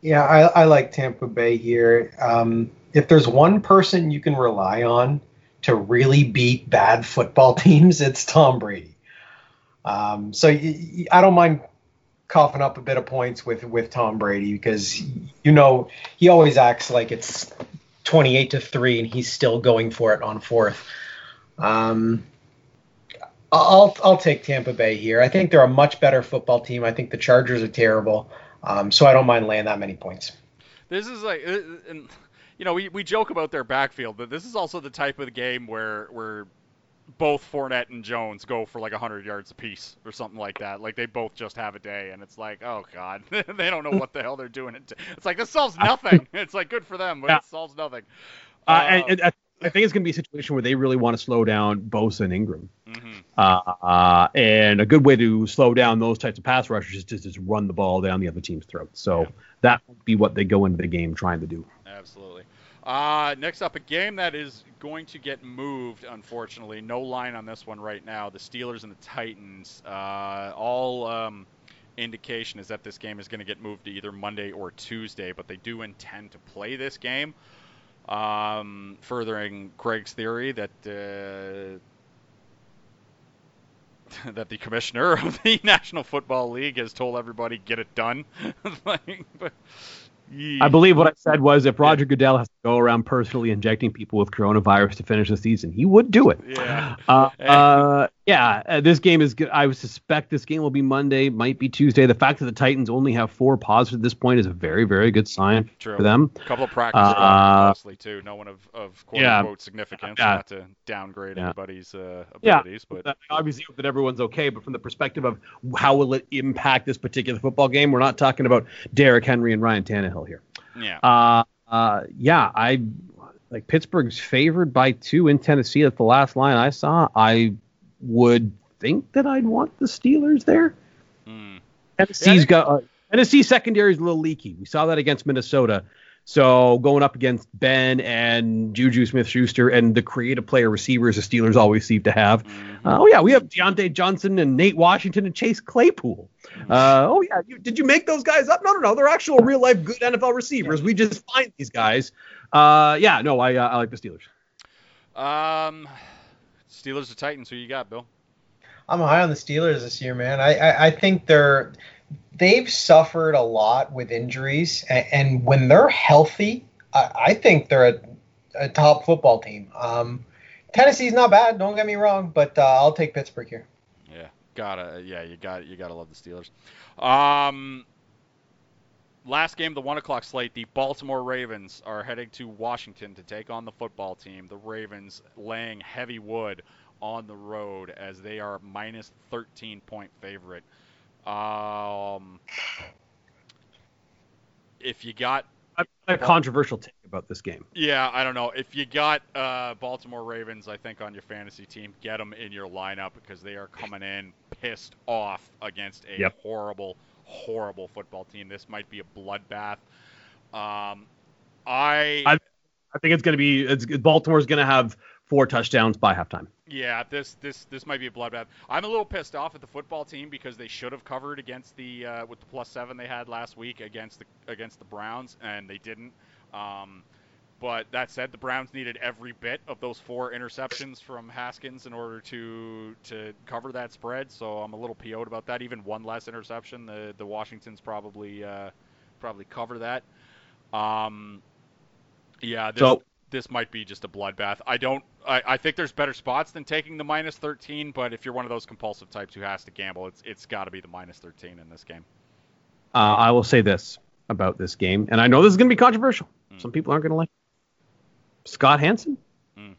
Yeah, I, I like Tampa Bay here. Um, if there's one person you can rely on to really beat bad football teams, it's Tom Brady. Um, so y- y- I don't mind coughing up a bit of points with with Tom Brady because you know he always acts like it's 28 to three and he's still going for it on fourth. Um, I'll I'll take Tampa Bay here. I think they're a much better football team. I think the Chargers are terrible, um, so I don't mind laying that many points. This is like, uh, you know, we, we joke about their backfield, but this is also the type of game where where both Fournette and Jones go for like 100 yards apiece or something like that. Like they both just have a day, and it's like, oh god, they don't know what the hell they're doing. It's like this solves nothing. It's like good for them, but Yeah. it solves nothing. Uh, Uh, and I I think it's going to be a situation where they really want to slow down Bosa and Ingram. mhm. Uh, uh, and a good way to slow down those types of pass rushers is to just run the ball down the other team's throat. So Yeah. that would be what they go into the game trying to do. Absolutely. Uh, next up, a game that is going to get moved, unfortunately. No line on this one right now. The Steelers and the Titans. Uh, all um, indication is that this game is going to get moved to either Monday or Tuesday, but they do intend to play this game. Um, furthering Craig's theory that uh, that the commissioner of the National Football League has told everybody get it done. like, but, I believe what I said was if Roger Goodell has to go around personally injecting people with coronavirus to finish the season, he would do it. Yeah. Uh, uh, yeah, uh, this game is good. I suspect this game will be Monday, might be Tuesday. The fact that the Titans only have four positives at this point is a very, very good sign True. for them. A couple of practice squad Uh, too. No one of, of quote yeah. unquote significance. Yeah. Not to downgrade Yeah. anybody's uh, Yeah. abilities, but I obviously hope that everyone's okay, but from the perspective of how will it impact this particular football game, we're not talking about Derrick Henry and Ryan Tannehill here. yeah. Uh, uh, yeah, I like Pittsburgh's favored by two in Tennessee. That's the last line I saw. I would think that I'd want the Steelers there. Hmm. Tennessee's Yeah, got uh, Tennessee secondary is a little leaky. We saw that against Minnesota. So going up against Ben and Juju Smith-Schuster and the creative player receivers the Steelers always seem to have. Mhm. Uh, oh yeah, we have Diontae Johnson and Nate Washington and Chase Claypool. Uh, oh yeah, you, did you make those guys up? No, no, no. They're actual real life good NFL receivers. We just find these guys. Uh, yeah, no, I uh, I like the Steelers. Um, Steelers or Titans? Who you got, Bill? I'm high on the Steelers this year, man. I, I, I think they're they've suffered a lot with injuries, and, and when they're healthy, I, I think they're a, a top football team. Um, Tennessee's not bad, don't get me wrong, but uh, I'll take Pittsburgh here. Yeah, gotta. Yeah, you got. You gotta love the Steelers. Um, last game, of the one o'clock slate. The Baltimore Ravens are heading to Washington to take on the football team. The Ravens laying heavy wood on the road as they are minus 13 point favorite. Um, if you got I've got a controversial take about this game. Yeah, I don't know. If you got uh, Baltimore Ravens, I think on your fantasy team, get them in your lineup because they are coming in pissed off against a Yep. horrible, horrible football team. This might be a bloodbath. Um, I, I- I think it's going to be it's, Baltimore's going to have four touchdowns by halftime. yeah, this this this might be a bloodbath. I'm a little pissed off at the football team because they should have covered against the uh, with the plus seven they had last week against the against the Browns and they didn't. Um, but that said, the Browns needed every bit of those four interceptions from Haskins in order to to cover that spread. So I'm a little PO'd about that. Even one less interception, the the Washingtons probably uh, probably cover that. Um, yeah, this, So- this might be just a bloodbath. I don't. I, I think there's better spots than taking the minus 13, but if you're one of those compulsive types who has to gamble, it's it's got to be the minus 13 in this game. Uh, I will say this about this game, and I know this is going to be controversial. Mm. Some people aren't going to like it. Scott Hanson. Mm.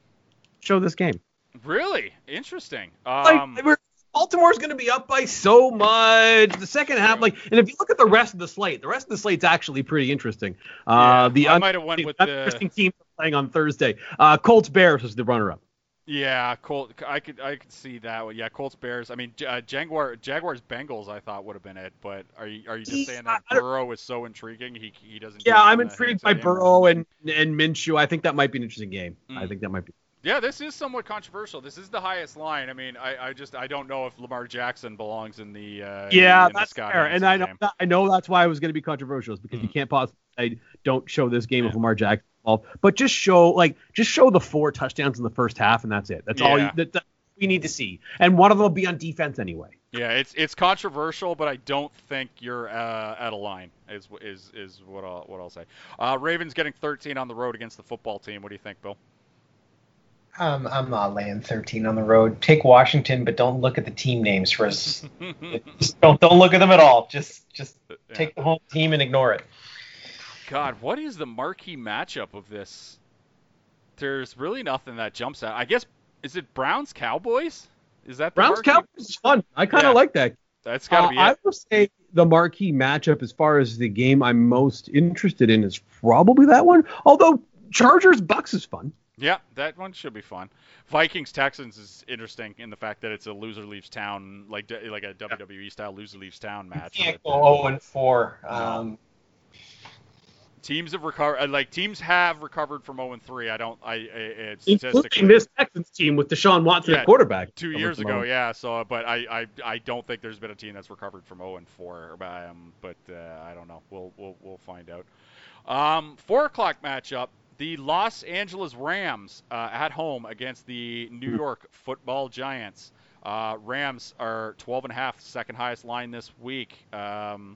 Show this game. Really interesting. Um, we're- Baltimore's going to be up by so much. The second half, like, and if you look at the rest of the slate, the rest of the slate's actually pretty interesting. yeah, Uh, the I might have went with the the interesting team playing on Thursday. Uh, Colts Bears was the runner-up. Yeah Colt. I could I could see that. Yeah, Colts Bears. I mean uh, Jaguar Jaguars Bengals. I thought would have been it, but are you are you just saying that I Burrow is so intriguing? He he doesn't. Yeah, I'm intrigued by? Burrow and and Minshew. I think that might be an interesting game. I Mm. think that might be. Yeah, this is somewhat controversial. This is the highest line. I mean, I, I just I don't know if Lamar Jackson belongs in the uh, Yeah, in that's Scott fair, and I know that, I know that's why it was going to be controversial, is because you Mhm. can't possibly say don't show this game Yeah. of Lamar Jackson involved, but just show like just show the four touchdowns in the first half, and that's it. That's all you, that, that we need to see, and one of them will be on defense anyway. Yeah, it's it's controversial, but I don't think you're uh, at a line. Is is is what I'll what I'll say. Uh, Ravens getting 13 on the road against the football team. What do you think, Bill? Um, I'm not laying 13 on the road. Take Washington, but don't look at the team names for us. Don't don't look at them at all. Just just Yeah. take the home team and ignore it. God, what is the marquee matchup of this? There's really nothing that jumps out. I guess is it Browns Cowboys? Is that the Browns marquee? Cowboys is fun. I kind of Yeah. like that. That's got to Uh, be I it. will say the marquee matchup as far as the game I'm most interested in is probably that one. Although Chargers Bucks is fun. Yeah, that one should be fun. Vikings Texans is interesting in the fact that it's a loser leaves town, like like a WWE style loser leaves town match. Can't go uh, 0 and 4. Um, teams have recovered. Like teams have recovered from 0 and 3. I don't. I, I it's Including this Texans team with Deshaun Watson Yeah, at quarterback. two years ago. Yeah. So, but I, I I don't think there's been a team that's recovered from 0 and 4. Um, but uh, I don't know. We'll we'll we'll find out. Um, four o'clock matchup. The Los Angeles Rams uh, at home against the New Hmm. York Football Giants. Uh, Rams are 12 and a half, second highest line this week. Um,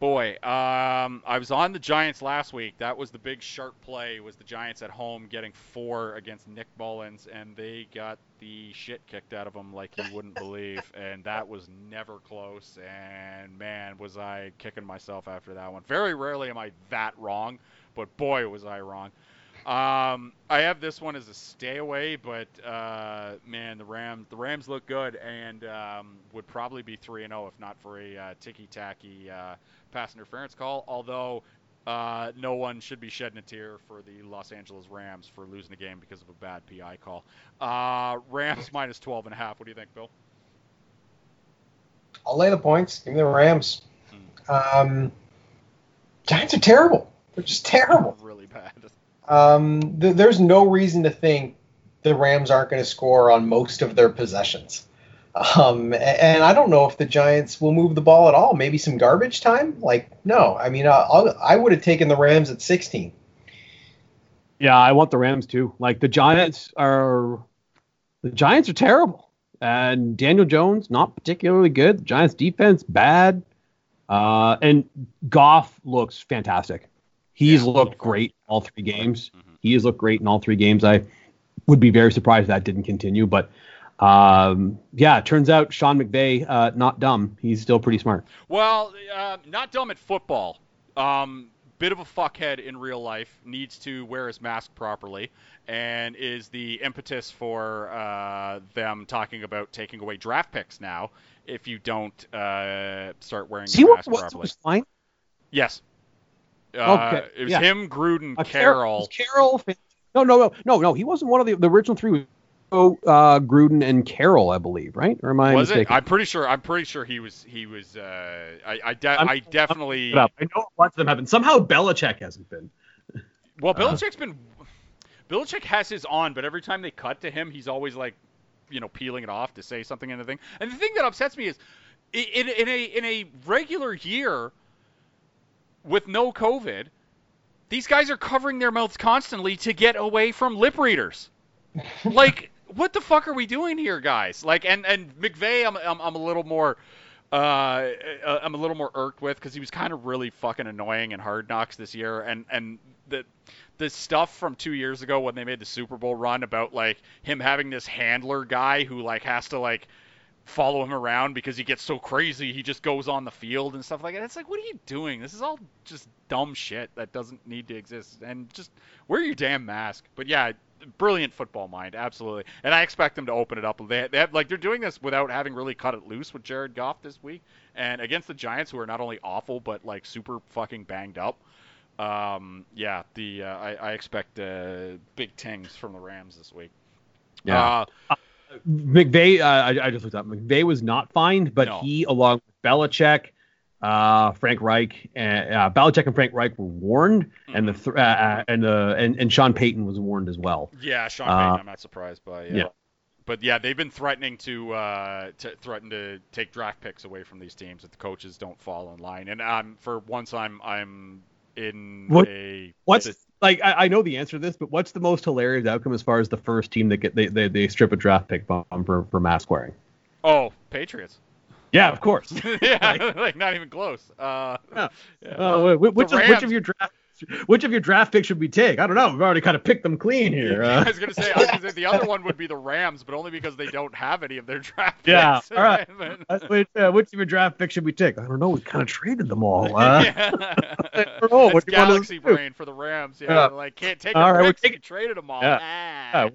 boy, um, I was on the Giants last week. That was the big sharp play. Was the Giants at home getting four against Nick Mullens, and they got the shit kicked out of them like you wouldn't believe. And that was never close. And man, was I kicking myself after that one. Very rarely am I that wrong, but boy, was I wrong. Um, I have this one as a stay away, but uh, man, the Rams the Rams look good and um, would probably be three and zero if not for a uh, ticky tacky uh, pass interference call. Although uh, no one should be shedding a tear for the Los Angeles Rams for losing the game because of a bad PI call. Uh, Rams minus 12 and a half. What do you think, Bill? I'll lay the points. Give me the Rams. Um, Giants are terrible. They're just terrible. Really bad. Um, th- there's no reason to think the Rams aren't going to score on most of their possessions. Um, and I don't know if the Giants will move the ball at all. Maybe some garbage time. Like no, I mean, I'll, I would have taken the Rams at 16. Yeah, I want the Rams too. Like the Giants are, the Giants are terrible, and Daniel Jones not particularly good. The Giants defense bad, uh, and Goff looks fantastic. He's Yeah, looked great all three games. Mhm. He has looked great in all three games. I would be very surprised if that didn't continue, but um, yeah, it turns out Sean McVay uh, not dumb. He's still pretty smart. Well, uh, not dumb at football. Um, bit of a fuckhead in real life. Needs to wear his mask properly, and is the impetus for uh, them talking about taking away draft picks now if you don't uh, start wearing See your what mask was, properly. was fine. Yes. Uh, Okay, It was yeah. him, Gruden, Uh, Carroll. Carroll. No, no, no, no, no. He wasn't one of the the original three. Was, uh, Gruden and Carroll, I believe, right? Or am I Was it? I'm pretty sure. I'm pretty sure he was. He was. Uh, I. I, de- I'm- I definitely. Look it. I know lots of them have been. Somehow Belichick hasn't been. Well, Uh, Belichick's been Belichick has his on, but every time they cut to him, he's always like, you know, peeling it off to say something and the thing. And the thing that upsets me is, in, in a in a regular year with no COVID, these guys are covering their mouths constantly to get away from lip readers. like, what the fuck are we doing here, guys? Like, and and McVay, I'm I'm, I'm a little more. Uh, I'm a little more irked with because he was kind of really fucking annoying in Hard Knocks this year, and and the the stuff from two years ago when they made the Super Bowl run about like him having this handler guy who like has to like follow him around because he gets so crazy he just goes on the field and stuff like that. It's like, what are you doing? This is all just dumb shit that doesn't need to exist. And just wear your damn mask. But yeah, brilliant football mind, absolutely. And I expect them to open it up. They, they have, like they're doing this without having really cut it loose with Jared Goff this week, and against the Giants, who are not only awful but like super fucking banged up. Um, yeah, the uh, I, I expect uh, big tings from the Rams this week. Yeah. Uh, McVay, uh, I, I just looked up. McVay was not fined, but No. he, along with Belichick, uh, Frank Reich, and uh, Belichick and Frank Reich were warned, and the th- uh, uh, and uh, and and Sean Payton was warned as well. Yeah, Sean Uh, Payton, I'm not surprised by. Yeah. yeah. But yeah, they've been threatening to, uh, to threaten to take draft picks away from these teams if the coaches don't fall in line. And um, for once, I'm I'm in What- a What's like I, I know the answer to this, but what's the most hilarious outcome as far as the first team that get they, they, they strip a draft pick bomb for, for mask wearing? oh Patriots. Yeah, of course. yeah, like not even close. Uh, Yeah. yeah. Uh, wh- which, The which of your draft which of your draft picks should we take? I don't know. We've already kind of picked them clean here. I Uh, was gonna say, I was gonna say the other one would be the Rams, but only because they don't have any of their draft Yeah, picks. all right. But- uh, which, uh, which of your draft picks should we take? I don't know. We kind of traded them all. Uh, yeah. don't What do you want us galaxy to do? brain for the Rams. Yeah, Yeah. like can't take All our we're taking- traded them all. Yeah. Ah.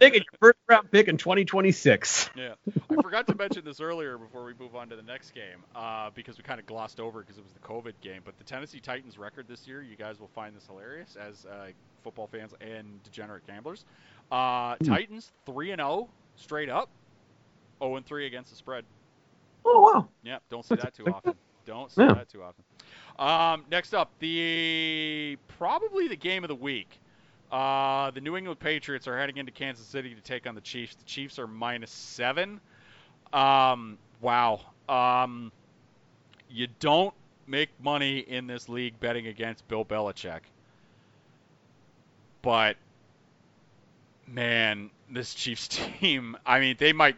Taking your first round pick in 2026. Yeah, I forgot to mention this earlier before we move on to the next game, uh, because we kind of glossed over because it was the COVID game. But the Tennessee Titans record this year, you guys will find this hilarious as uh, football fans and degenerate gamblers. Uh, Titans three and zero straight up, zero and three against the spread. Oh wow. Yeah, don't see that too often. Don't see Yeah. that too often. Um, next up, the probably the game of the week. Uh, the New England Patriots are heading into Kansas City to take on the Chiefs. The Chiefs are minus seven. Um, wow. Um, you don't make money in this league betting against Bill Belichick. But man, this Chiefs team, I mean, they might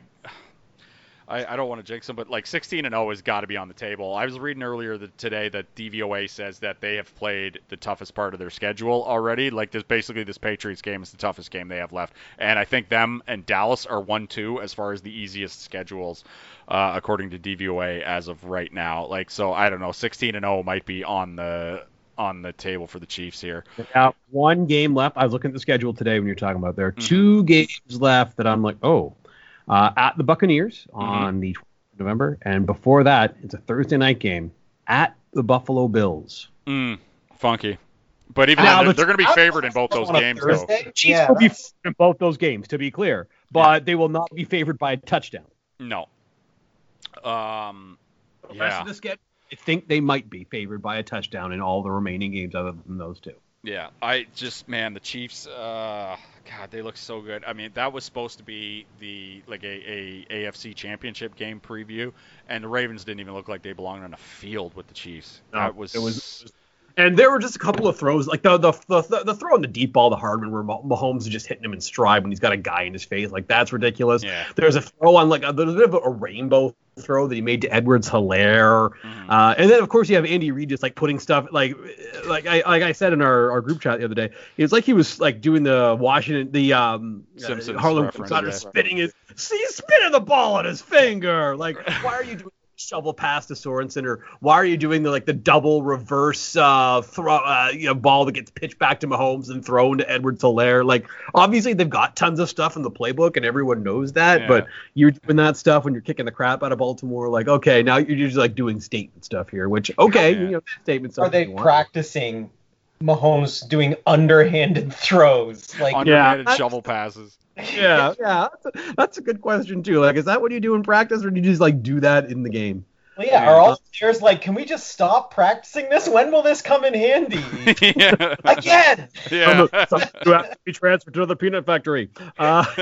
I, I don't want to jinx them, but like 16 and 0 has got to be on the table. I was reading earlier that today that DVOA says that they have played the toughest part of their schedule already. Like this, basically, this Patriots game is the toughest game they have left, and I think them and Dallas are one-two as far as the easiest schedules, uh, according to DVOA as of right now. Like so, I don't know, 16 and 0 might be on the on the table for the Chiefs here. Now, one game left. I was looking at the schedule today when you're talking about there are Mhm. two games left that I'm like, oh, uh, at the Buccaneers Mm-hmm. on the 12th of November, and before that, it's a Thursday night game at the Buffalo Bills. Mm, funky. But even Now, then, they're, they're going to be favored in both those on a games, though. Chiefs Yeah, will be favored in both those games, to be clear, but they will not be favored by a touchdown. No. Um. The Yeah. rest of the schedule, I think they might be favored by a touchdown in all the remaining games other than those two. Yeah, I just man, the Chiefs. Uh, God, they look so good. I mean, that was supposed to be the like a, a AFC Championship game preview, and the Ravens didn't even look like they belonged on a field with the Chiefs. No, that was, it was- And there were just a couple of throws, like the the the, the throw on the deep ball to Hardman, where Mah- Mahomes is just hitting him in stride when he's got a guy in his face. Like that's ridiculous. yeah. There's a throw on like a, there's a bit of a rainbow throw that he made to Edwards-Helaire. Mhm. Uh, and then of course you have Andy Reid just like putting stuff like like I like I said in our, our group chat the other day. It was like he was like doing the Washington the um Simpsons uh, Harlem yeah. spitting his see he's spinning the ball on his finger. Like why are you doing shovel pass to Sorensen or why are you doing the like the double reverse uh throw uh, you know ball that gets pitched back to Mahomes and thrown to Edward Helaire like obviously they've got tons of stuff in the playbook and everyone knows that Yeah. but you're doing that stuff when you're kicking the crap out of Baltimore like okay now you're just like doing statement stuff here which okay Yeah. you know statement stuff Are they if you want. practicing Mahomes doing underhanded throws? Like, Underhanded Yeah. shovel passes. yeah yeah that's a, that's a good question too like is that what you do in practice or do you just like do that in the game well, yeah, are all the players like, can we just stop practicing this? When will this come in handy? yeah. Again! yeah. Some who have to be transferred to the peanut factory uh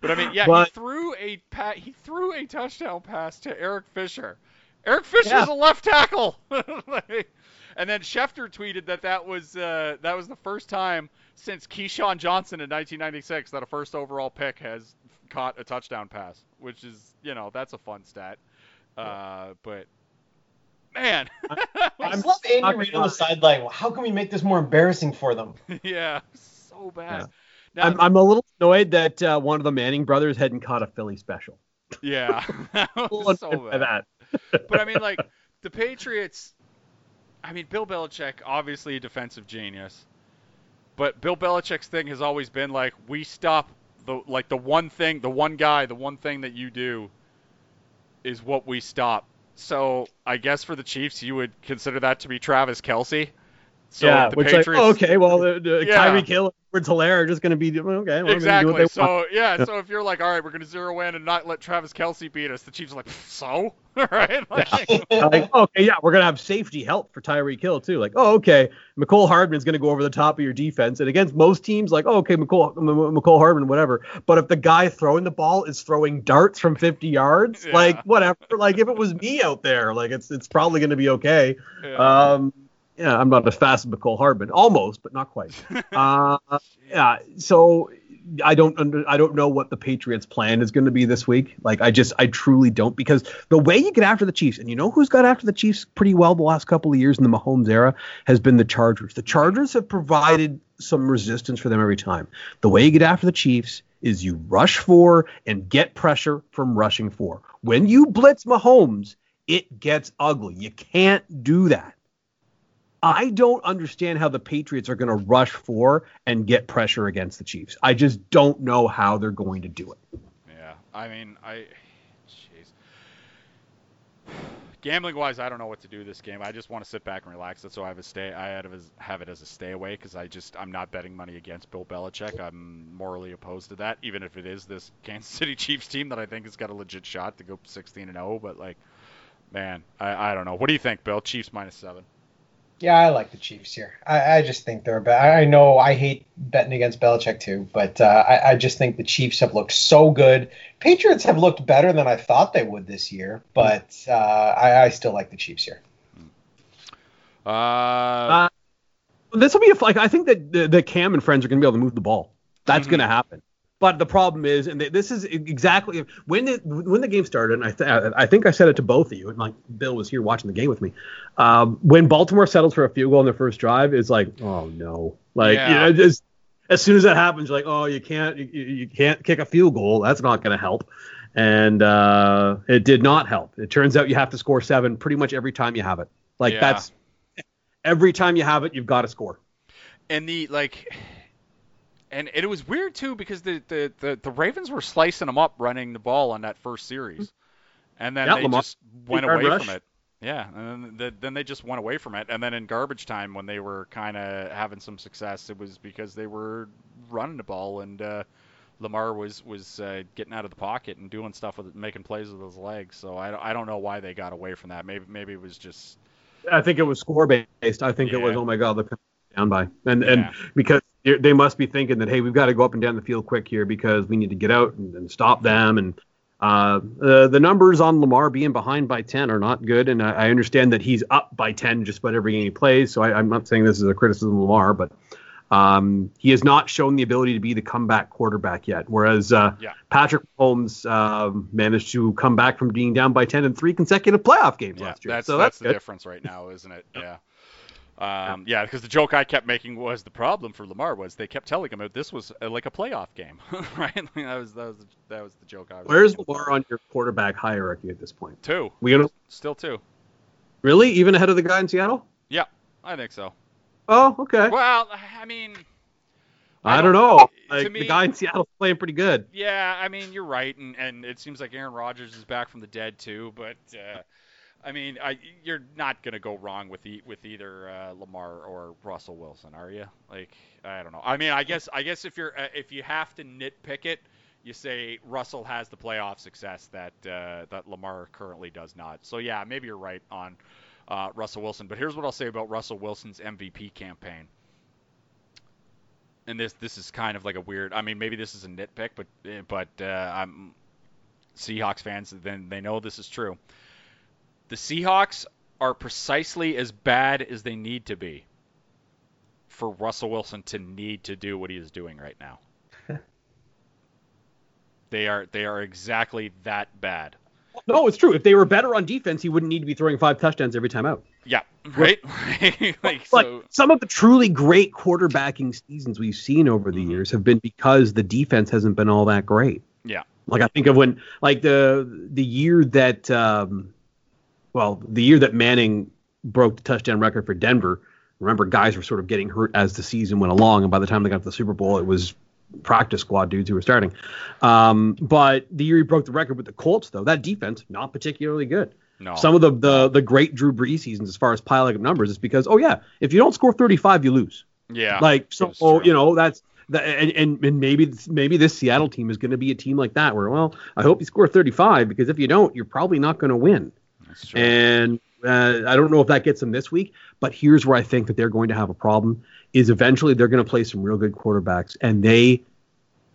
but I mean, yeah, But- he threw a pa- he threw a touchdown pass to Eric Fisher. Eric Fisher's Yeah. a left tackle. Like, and then Schefter tweeted that that was uh, that was the first time since Keyshawn Johnson in 1996 that a first overall pick has caught a touchdown pass, which is you know that's a fun stat. Uh, but man, I I'm just love Andy not Reid gonna on the sideline. Well, How can we make this more embarrassing for them? yeah, so bad. Yeah. Now, I'm, I'm a little annoyed that uh, one of the Manning brothers hadn't caught a Philly special. yeah, that was so bad. that. but I mean, like the Patriots. I mean, Bill Belichick, obviously a defensive genius, but Bill Belichick's thing has always been like, we stop the like the one thing, the one guy, the one thing that you do is what we stop. So I guess for the Chiefs, you would consider that to be Travis Kelce. So yeah, the which Patriots, like, oh, okay, well, the, the Yeah. Tyreek Hill and Edwards-Helaire are just going to be okay. Well, they're gonna do exactly. what they. So yeah, so if you're like, all right, we're gonna zero in and not let Travis Kelce beat us, the Chiefs are like, so, right? Like, like, okay, yeah, we're gonna have safety help for Tyreek Hill too. Like, oh, okay, Mecole Hardman's gonna go over the top of your defense, and against most teams, like, oh, okay, Mecole, Mecole Hardman, whatever. But if the guy throwing the ball is throwing darts from 50 yards, Yeah. like, whatever. Like, if it was me out there, like, it's it's probably gonna be okay. yeah. Um, yeah, I'm not as fast as Mecole Hardman, almost, but not quite. uh, yeah, so I don't under, I don't know what the Patriots' plan is going to be this week. Like I just I truly don't because the way you get after the Chiefs, and you know who's got after the Chiefs pretty well the last couple of years in the Mahomes era has been the Chargers. The Chargers have provided some resistance for them every time. The way you get after the Chiefs is you rush for and get pressure from rushing for. When you blitz Mahomes, it gets ugly. You can't do that. I don't understand how the Patriots are going to rush for and get pressure against the Chiefs. I just don't know how they're going to do it. Yeah, I mean, I, jeez, gambling wise, I don't know what to do this game. I just want to sit back and relax. That's why I have a stay. I have, it as a stay away because I just I'm not betting money against Bill Belichick. I'm morally opposed to that, even if it is this Kansas City Chiefs team that I think has got a legit shot to go 16 and 0. But like, man, I I don't know. What do you think, Bill? Chiefs minus seven. Yeah, I like the Chiefs here. I, I just think they're bad. I know I hate betting against Belichick too, but uh, I, I just think the Chiefs have looked so good. Patriots have looked better than I thought they would this year, but uh, I, I still like the Chiefs here. Uh, Uh, this will be a, like I think that the, the Cam and friends are going to be able to move the ball. That's Mhm. going to happen. But the problem is, and this is exactly when the when the game started. And I th- I think I said it to both of you, and like Bill was here watching the game with me. Um, when Baltimore settles for a field goal on their first drive, it's like, oh no, like Yeah. you know, just as soon as that happens, you're like, oh, you can't you, you can't kick a field goal. That's not going to help. And uh, it did not help. It turns out you have to score seven pretty much every time you have it. Like Yeah. that's every time you have it, you've got to score. and the like and it was weird too because the, the, the, the Ravens were slicing them up running the ball on that first series, and then Yeah, they Lamar- just went away rush. from it. Yeah, and then, the, then they just went away from it, and then in garbage time when they were kind of having some success, it was because they were running the ball and uh, Lamar was was uh, getting out of the pocket and doing stuff with it, making plays with his legs. So I, don't- I don't know why they got away from that. Maybe maybe it was just I think it was score based. I think it was oh my god, look down by and Yeah. and because they must be thinking that hey, we've got to go up and down the field quick here because we need to get out and, and stop them and. Uh, uh, the numbers on Lamar being behind by 10 are not good, and I, I understand that he's up by 10 just about every game he plays. So I, I'm not saying this is a criticism of Lamar, but um, he has not shown the ability to be the comeback quarterback yet. Whereas uh, Yeah. Patrick Holmes um, managed to come back from being down by 10 in three consecutive playoff games Yeah, last year. that's so that's, that's, the difference right now, isn't it? Yeah. Um, yeah, because the joke I kept making was the problem for Lamar was they kept telling him that this was uh, like a playoff game, right? Like, that was that was the, that was the joke I was. Where's making. Lamar on your quarterback hierarchy at this point? Two, We gonna still two. really even ahead of the guy in Seattle? Yeah, I think so. Oh, okay. Well, I mean, I, I don't don't- know. Like me- the guy in Seattle's playing pretty good. yeah, I mean you're right, and and it seems like Aaron Rodgers is back from the dead too, but. Uh, I mean, I, you're not gonna go wrong with e- with either uh, Lamar or Russell Wilson, are you? Like, I don't know. I mean, I guess I guess if you're uh, if you have to nitpick it, you say Russell has the playoff success that uh, that Lamar currently does not. So yeah, maybe you're right on uh, Russell Wilson. But here's what I'll say about Russell Wilson's MVP campaign. And this this is kind of like a weird. I mean, maybe this is a nitpick, but eh, but uh, I'm Seahawks fans. Then they know this is true. The Seahawks are precisely as bad as they need to be for Russell Wilson to need to do what he is doing right now. they are they are exactly that bad. No, it's true. If they were better on defense, he wouldn't need to be throwing five touchdowns every time out. Yeah, right. like Like so, some of the truly great quarterbacking seasons we've seen over the Mhm. years have been because the defense hasn't been all that great. Yeah. Like I think of when like the the year that um well, the year that Manning broke the touchdown record for Denver. Remember guys were sort of getting hurt as the season went along and by the time they got to the Super Bowl it was practice squad dudes who were starting. Um, but the year he broke the record with the Colts though, that defense not particularly good. no. Some of the, the the great Drew Brees seasons, as far as piling up numbers, is because oh yeah, if you don't score 35, you lose. yeah. like so, true. you know that's the, and, and and maybe maybe this Seattle team is going to be a team like that where well, I hope you score 35 because if you don't, you're probably not going to win. And uh, I don't know if that gets them this week, but here's where I think that they're going to have a problem: is eventually they're going to play some real good quarterbacks, and they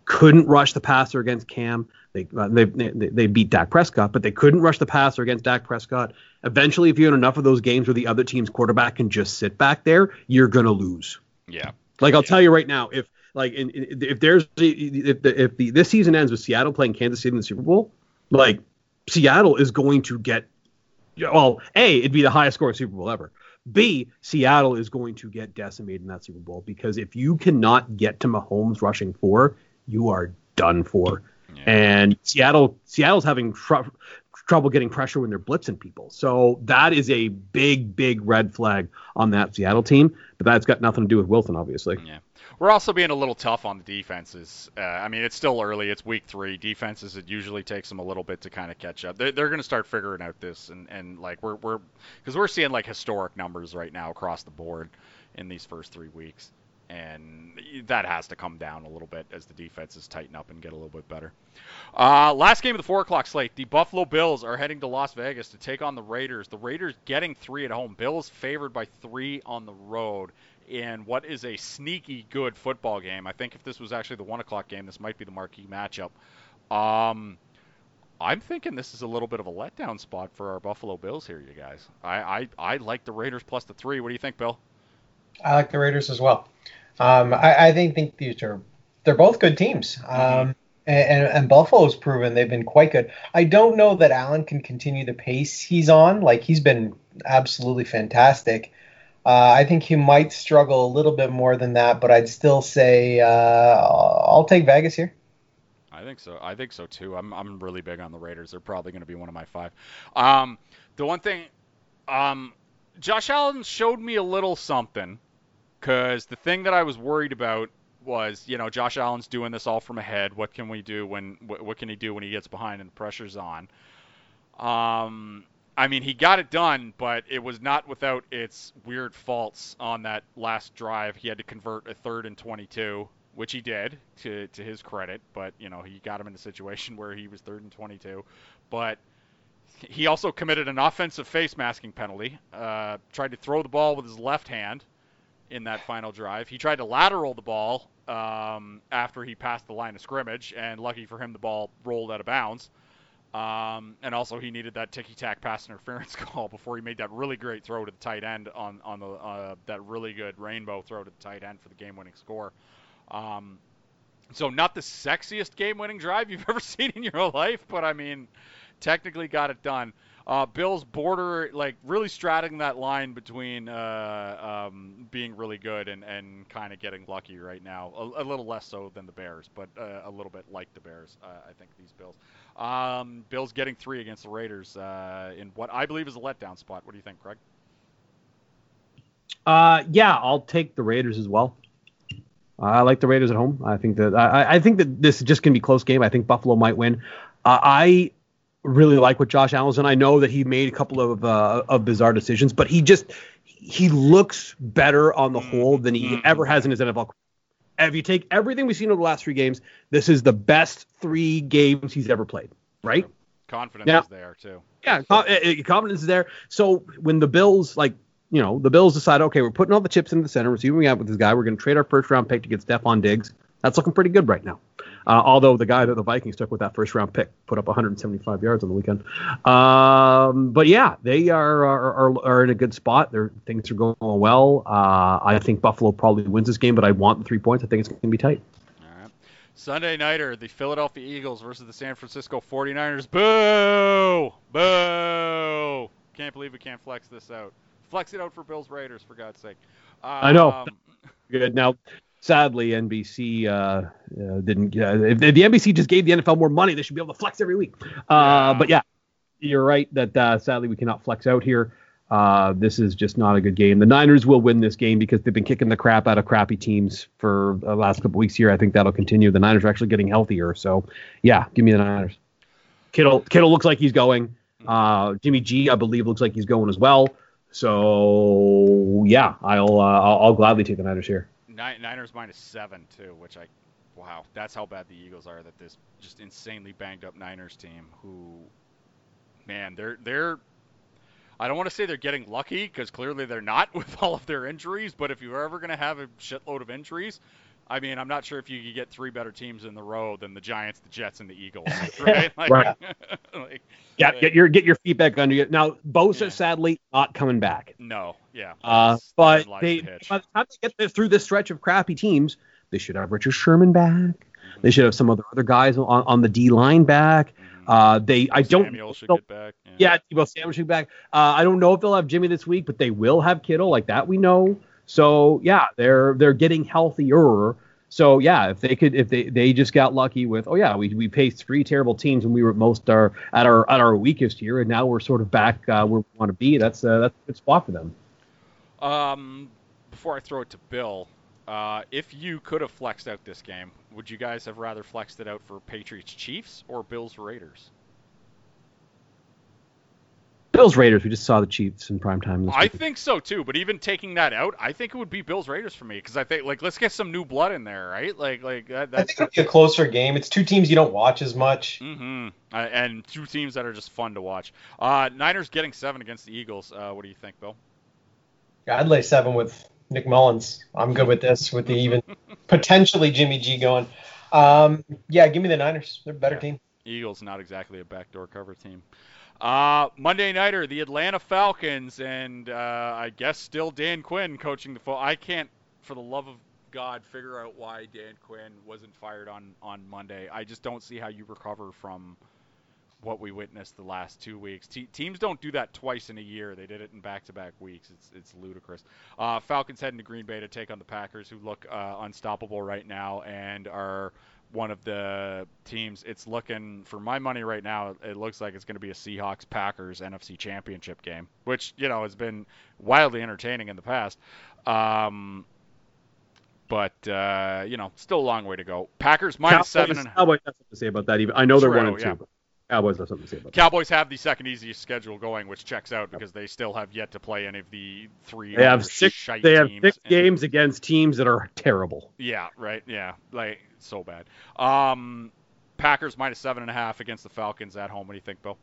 couldn't rush the passer against Cam. They, uh, they they they beat Dak Prescott, but they couldn't rush the passer against Dak Prescott. Eventually, if you have enough of those games where the other team's quarterback can just sit back there, you're going to lose. yeah. Like I'll Yeah. tell you right now, if like in, in- if there's if the, if the this season ends with Seattle playing Kansas City in the Super Bowl, like Seattle is going to get well, A, it'd be the highest scoring Super Bowl ever. B, Seattle is going to get decimated in that Super Bowl because if you cannot get to Mahomes rushing four, you are done for. Yeah. And Seattle Seattle's having tr- trouble getting pressure when they're blitzing people. So that is a big, big red flag on that Seattle team. But that's got nothing to do with Wilson, obviously. Yeah. We're also being a little tough on the defenses. Uh, I mean, it's still early. It's week three. Defenses, it usually takes them a little bit to kind of catch up. They're, they're going to start figuring out this, and, and like we're we're because we're seeing like historic numbers right now across the board in these first three weeks, and that has to come down a little bit as the defenses tighten up and get a little bit better. Uh, last game of the four o'clock slate: the Buffalo Bills are heading to Las Vegas to take on the Raiders. The Raiders getting three at home. Bills favored by three on the road in what is a sneaky good football game. I think if this was actually the one o'clock game, this might be the marquee matchup. Um, I'm thinking this is a little bit of a letdown spot for our Buffalo Bills here, you guys. I I, I like the Raiders plus the three. What do you think, Bill? I like the Raiders as well. Um, I, I think think these are they're both good teams. Um, and, and Buffalo's proven they've been quite good. I don't know that Allen can continue the pace he's on. Like he's been absolutely fantastic. Uh, I think he might struggle a little bit more than that, but I'd still say uh, I'll take Vegas here. I think so. I think so too. I'm I'm really big on the Raiders. They're probably going to be one of my five. Um, the one thing, um, Josh Allen showed me a little something, because the thing that I was worried about was, you know, Josh Allen's doing this all from ahead. What can we do when? What, what can he do when he gets behind and the pressure's on? Um, I mean, he got it done, but it was not without its weird faults on that last drive. He had to convert a third and 22, which he did to to his credit. But you know, he got him in a situation where he was third and 22. But he also committed an offensive face masking penalty. Uh, tried to throw the ball with his left hand in that final drive. He tried to lateral the ball um, after he passed the line of scrimmage, and lucky for him, the ball rolled out of bounds. Um, and also, he needed that ticky-tack pass interference call before he made that really great throw to the tight end on on the uh, that really good rainbow throw to the tight end for the game-winning score. Um, so, not the sexiest game-winning drive you've ever seen in your life, but I mean, technically got it done. Uh, Bills border like really straddling that line between uh, um, being really good and, and kind of getting lucky right now. A, a little less so than the Bears, but uh, a little bit like the Bears. Uh, I think these Bills. Um, Bills getting three against the Raiders uh, in what I believe is a letdown spot. What do you think, Craig? Uh, yeah, I'll take the Raiders as well. I like the Raiders at home. I think that I, I think that this is just gonna be close game. I think Buffalo might win. I really like what Josh Allen's. I know that he made a couple of uh, of bizarre decisions, but he just he looks better on the whole than he Mhm. ever has in his NFL. If you take everything we've seen over the last three games, this is the best three games he's ever played. Right? Confidence Yeah. is there too. Yeah, uh, uh, confidence is there. So when the Bills, like, you know, the Bills decide, okay, we're putting all the chips into the center, we're seeing what we got with this guy, we're going to trade our first round pick to get Stefon Diggs. That's looking pretty good right now. Uh, although the guy that the Vikings took with that first round pick put up 175 yards on the weekend. Um, but yeah, they are, are are are in a good spot. Their things are going well. Uh, I think Buffalo probably wins this game, but I want the three points. I think it's going to be tight. All right. Sunday nighter, the Philadelphia Eagles versus the San Francisco 49ers. Boo! Boo! Can't believe we can't flex this out. Flex it out for Bills Raiders, for God's sake. I know. Um, Good. Now, sadly, NBC uh, uh, didn't. Uh, if, the NBC just gave the NFL more money, they should be able to flex every week. Uh, Yeah. But yeah, you're right that uh, sadly we cannot flex out here. Uh, this is just not a good game. The Niners will win this game because they've been kicking the crap out of crappy teams for the last couple weeks here. I think that'll continue. The Niners are actually getting healthier. So, yeah, give me the Niners. Kittle Kittle looks like he's going. Uh, Jimmy G, I believe, looks like he's going as well. So, yeah, I'll uh, I'll, I'll gladly take the Niners here. Ni- Niners minus seven too, which I, wow, that's how bad the Eagles are. That this just insanely banged up Niners team, who, man, they're they're. I don't want to say they're getting lucky because clearly they're not with all of their injuries. But if you're ever going to have a shitload of injuries, I mean, I'm not sure if you could get three better teams in the row than the Giants, the Jets, and the Eagles, right? Like, Right. like, Yeah, get your get your feet back under you. Now, Bosa Yeah. sadly not coming back. no, yeah. Uh, but they the by the time they get this- through this stretch of crappy teams, They should have Richard Sherman back. They should have some other other guys on, on the D line back. Uh, they I don't Samuel should get back. yeah, Deebo Samuel should be back. Uh, I don't know if they'll have Jimmy this week, but they will have Kittle, like that we know. So yeah, they're they're getting healthier. So yeah, if they could, if they they just got lucky with, oh yeah, we we faced three terrible teams when we were most our at our at our weakest here, and now we're sort of back uh, where we want to be. That's uh, that's a good spot for them. Um, before I throw it to Bill, uh, if you could have flexed out this game, would you guys have rather flexed it out for Patriots Chiefs or Bills Raiders? Bills Raiders. We just saw the Chiefs in prime time. I week. think so too, but even taking that out, I think it would be Bills Raiders for me because I think like let's get some new blood in there, right? Like like that. I that think it'll be a closer game. It's two teams you don't watch as much. hmm Uh, and two teams that are just fun to watch. Uh, Niners getting seven against the Eagles. Uh, what do you think, Bill? Yeah, I'd lay seven with Nick Mullens. I'm good with this, with the even potentially Jimmy G going. Um, yeah, give me the Niners. They're a better Yeah. team. Eagles not exactly a backdoor cover team. Uh, Monday nighter, the Atlanta Falcons, and uh, I guess still Dan Quinn coaching the foot. I can't, for the love of God, figure out why Dan Quinn wasn't fired on on Monday. I just don't see how you recover from what we witnessed the last two weeks. Te- teams don't do that twice in a year. They did it in back-to-back weeks. It's it's ludicrous. Uh, Falcons heading to Green Bay to take on the Packers, who look uh, unstoppable right now and are one of the teams. It's looking for my money right now. It looks like it's going to be a Seahawks Packers NFC Championship game, which you know has been wildly entertaining in the past. Um, but uh, you know, still a long way to go. Packers minus seven and Cowboys have something to say about that. Even I know they're True, one and two. yeah. Cowboys have something to say about that. Cowboys have the second easiest schedule going, which checks out because they still have yet to play any of the three. They have six. They have six And- games against teams that are terrible. Yeah, right. Yeah, like so bad. Um, Packers minus seven and a half against the Falcons at home. What do you think, Bill?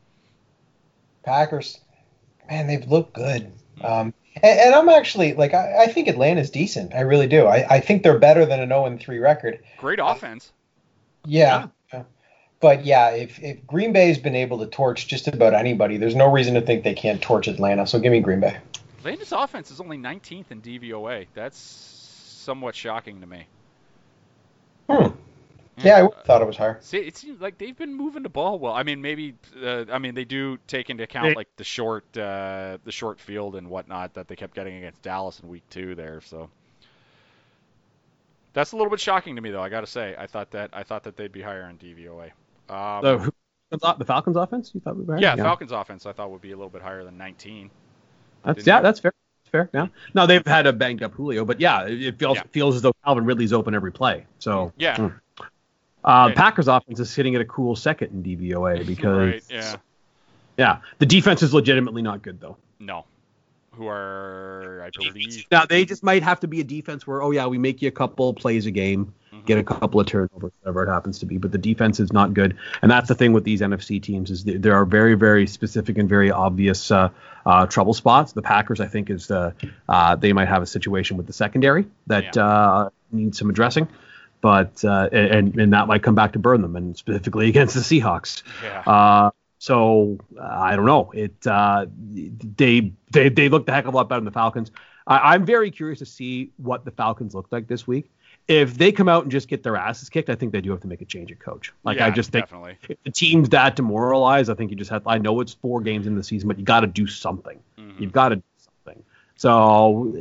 Packers, man, they've looked good. Um, and, and I'm actually like, I, I think Atlanta's decent. I really do. I, I think they're better than an 0 3 record. Great offense. Yeah. yeah. But yeah, if, if Green Bay's been able to torch just about anybody, there's no reason to think they can't torch Atlanta. So give me Green Bay. Atlanta's offense is only 19th in DVOA. That's somewhat shocking to me. Hmm. Yeah, I would've thought it was higher. See, it seems like they've been moving the ball well. I mean, maybe. Uh, I mean, they do take into account They- like the short, uh, the short field and whatnot that they kept getting against Dallas in week two there. So that's a little bit shocking to me, though. I got to say, I thought that I thought that they'd be higher in DVOA. Um, The, the Falcons offense, you thought would be better? yeah, Falcons offense I thought would be a little bit higher than 19. That's Didn't yeah, you? that's fair. Fair. Yeah. No, they've had a banged up Julio, but yeah, it feels Yeah. feels as though Calvin Ridley's open every play. So Yeah. Mm. uh, Right. Packers offense is sitting at a cool second in DVOA because right, yeah. yeah, the defense is legitimately not good though. No. Who are I believe Now they just might have to be a defense where oh yeah, we make you a couple plays a game. Get a couple of turnovers, whatever it happens to be, but the defense is not good, and that's the thing with these NFC teams is there- are very very specific and very obvious uh, uh, trouble spots. The Packers I think is the uh, they might have a situation with the secondary that Yeah. uh, needs some addressing. But uh, and and that might come back to burn them, and specifically against the Seahawks. Yeah. Uh, so uh, I don't know. It uh, they they they looked a heck of a lot better than the Falcons. I, I'm very curious to see what the Falcons look like this week. If they come out and just get their asses kicked, I think they do have to make a change at coach. Like I just think definitely. if the team's that demoralized, I think you just have. I know it's four games in the season, but you got to do something. Mhm. You've got to do something. So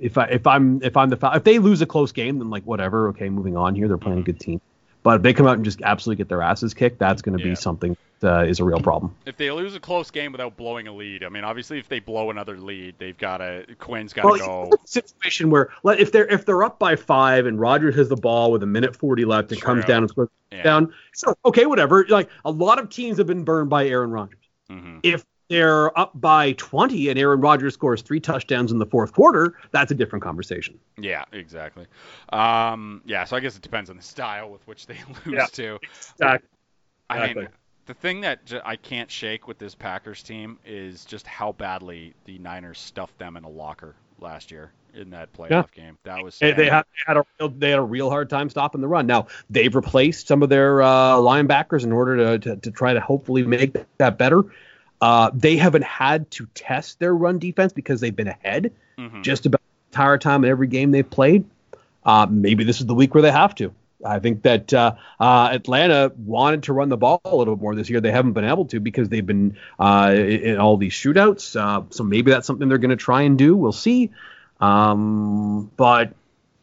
if I if I'm if I'm the if they lose a close game, then like whatever. Okay, moving on here. They're playing a good team. But if they come out and just absolutely get their asses kicked, that's going to Yeah. be something that uh, is a real problem. If they lose a close game without blowing a lead, I mean, obviously, if they blow another lead, they've got to Quinn's got to Well, go. situation where like, if they're if they're up by five and Rodgers has the ball with a minute forty left and comes down and scores Yeah. down, so okay, whatever. Like a lot of teams have been burned by Aaron Rodgers. hmm If they're up by twenty and Aaron Rodgers scores three touchdowns in the fourth quarter, that's a different conversation. Yeah, exactly. Um, yeah, so I guess it depends on the style with which they lose Yeah. to. Exactly. I mean, the thing that j- I can't shake with this Packers team is just how badly the Niners stuffed them in a locker last year in that playoff Yeah. game. That was They, they had, they had a real, they had a real hard time stopping the run. Now they've replaced some of their uh, linebackers in order to, to to try to hopefully make that better. Uh, they haven't had to test their run defense because they've been ahead Mhm. just about the entire time in every game they've played. uh, maybe this is the week where they have to. I think that uh, uh, Atlanta wanted to run the ball a little bit more this year. They haven't been able to because they've been uh, in all these shootouts. Uh, so maybe that's something they're going to try and do. We'll see. Um, but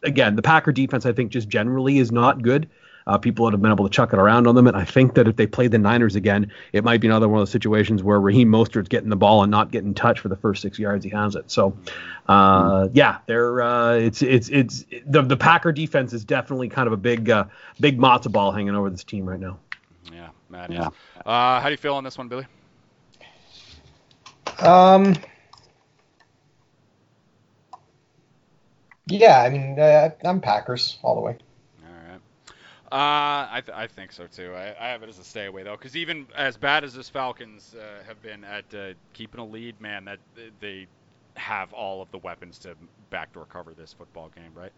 again, the Packer defense, I think, just generally is not good. Uh, people that have been able to chuck it around on them. And I think that if they play the Niners again, it might be another one of those situations where Raheem Mostert's getting the ball and not getting touched for the first six yards he has it. So, uh, yeah, they're uh, it's it's it's the the Packer defense is definitely kind of a big uh, big matzo ball hanging over this team right now. Yeah, Matt. Yeah. Uh, how do you feel on this one, Billy? Um. Yeah, I mean, uh, I'm Packers all the way. Uh, I, th- I think so too. I, I have it as a stay away though, because even as bad as this Falcons uh, have been at uh, keeping a lead, man, that they have all of the weapons to backdoor cover this football game, right?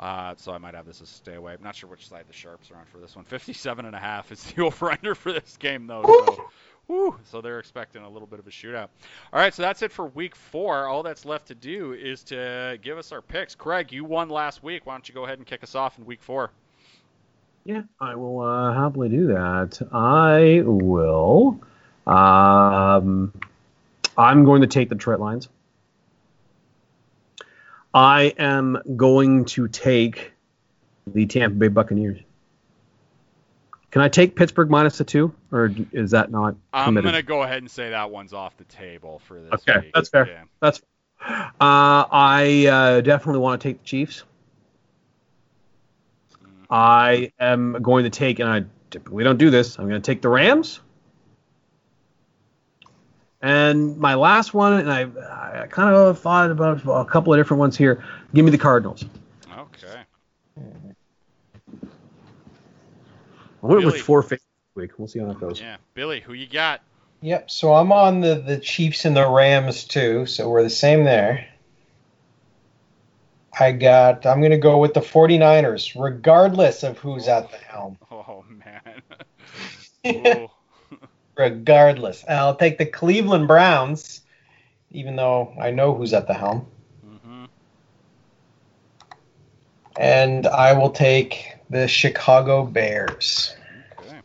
Uh, so I might have this as a stay away. I'm not sure which side the sharps are on for this one. 57 and a half is the over under for this game though. So, whew, so they're expecting a little bit of a shootout. All right, so that's it for week four. All that's left to do is to give us our picks. Craig, you won last week. Why don't you go ahead and kick us off in week four? Yeah, I will uh, happily do that. I will. Um, I'm going to take the Detroit Lions. I am going to take the Tampa Bay Buccaneers. Can I take Pittsburgh minus the two, or is that not? I'm going to go ahead and say that one's off the table for this. Okay, week. that's fair. Yeah. That's. Uh, I uh, definitely want to take the Chiefs. I am going to take, and I typically don't do this, I'm going to take the Rams. And my last one, and I, I kind of thought about a couple of different ones here. Give me the Cardinals. Okay. I went with four this week. We'll see how that goes. Yeah, Billy, who you got? Yep. So I'm on the the Chiefs and the Rams too. So we're the same there. I got, I'm going to go with the 49ers, regardless of who's at the helm. Oh, man. regardless. I'll take the Cleveland Browns, even though I know who's at the helm. Mm-hmm. And I will take the Chicago Bears. Okay.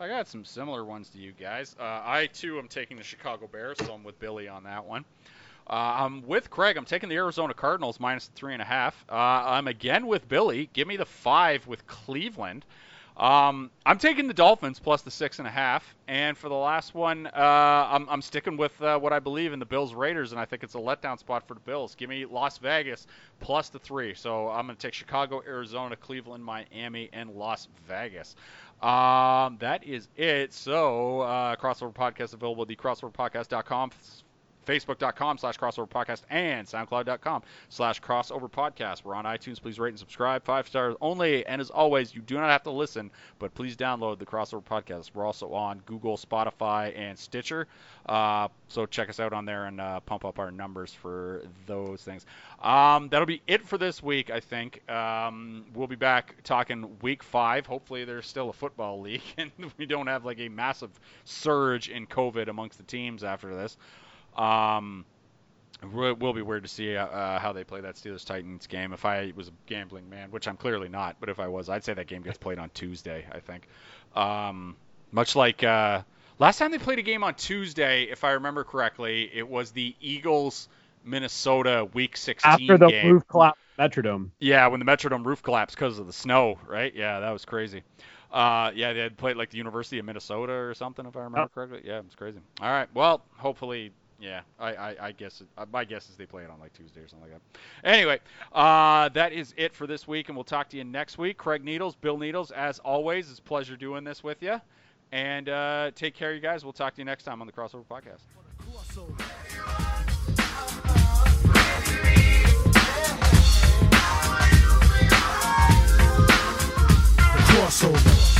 I got some similar ones to you guys. Uh, I, too, am taking the Chicago Bears, so I'm with Billy on that one. Uh, I'm with Craig. I'm taking the Arizona Cardinals minus three and a half. Uh, I'm again with Billy. Give me the five with Cleveland. Um, I'm taking the Dolphins plus the six and a half. And for the last one, uh, I'm, I'm, sticking with uh, what I believe in the Bills Raiders, and I think it's a letdown spot for the Bills. Give me Las Vegas plus the three. So I'm going to take Chicago, Arizona, Cleveland, Miami, and Las Vegas. Um, that is it. So, uh, crossover podcast available at the crossoverpodcast.com facebook.com slash crossover podcast and soundcloud.com slash crossover podcast. We're on itunes. Please rate and subscribe. Five stars only. And as always you do not have to listen but please download the crossover podcast. We're also on google spotify and stitcher. Uh, so check us out on there and uh, pump up our numbers for those things. Um, that'll be it for this week i think. Um, we'll be back talking week five. Hopefully there's still a football league and we don't have like a massive surge in covid amongst the teams after this um, it will be weird to see uh, uh, how they play that Steelers Titans game. If I was a gambling man, which I'm clearly not, but if I was, I'd say that game gets played on Tuesday. I think, um, much like uh, last time they played a game on Tuesday, if I remember correctly, it was the Eagles Minnesota Week 16 after the game. roof collapse, Metrodome. Yeah, when the Metrodome roof collapsed because of the snow, right? Yeah, that was crazy. Uh, yeah, they had played like the University of Minnesota or something, if I remember oh. correctly. Yeah, it was crazy. All right, well, hopefully yeah, I, I, I guess it, uh, my guess is they play it on like Tuesday or something like that. Anyway, uh, that is it for this week, and we'll talk to you next week. Craig Needles, Bill Needles, as always, it's pleasure doing this with you. And uh, take care, you guys. We'll talk to you next time on the Crossover Podcast. crossover.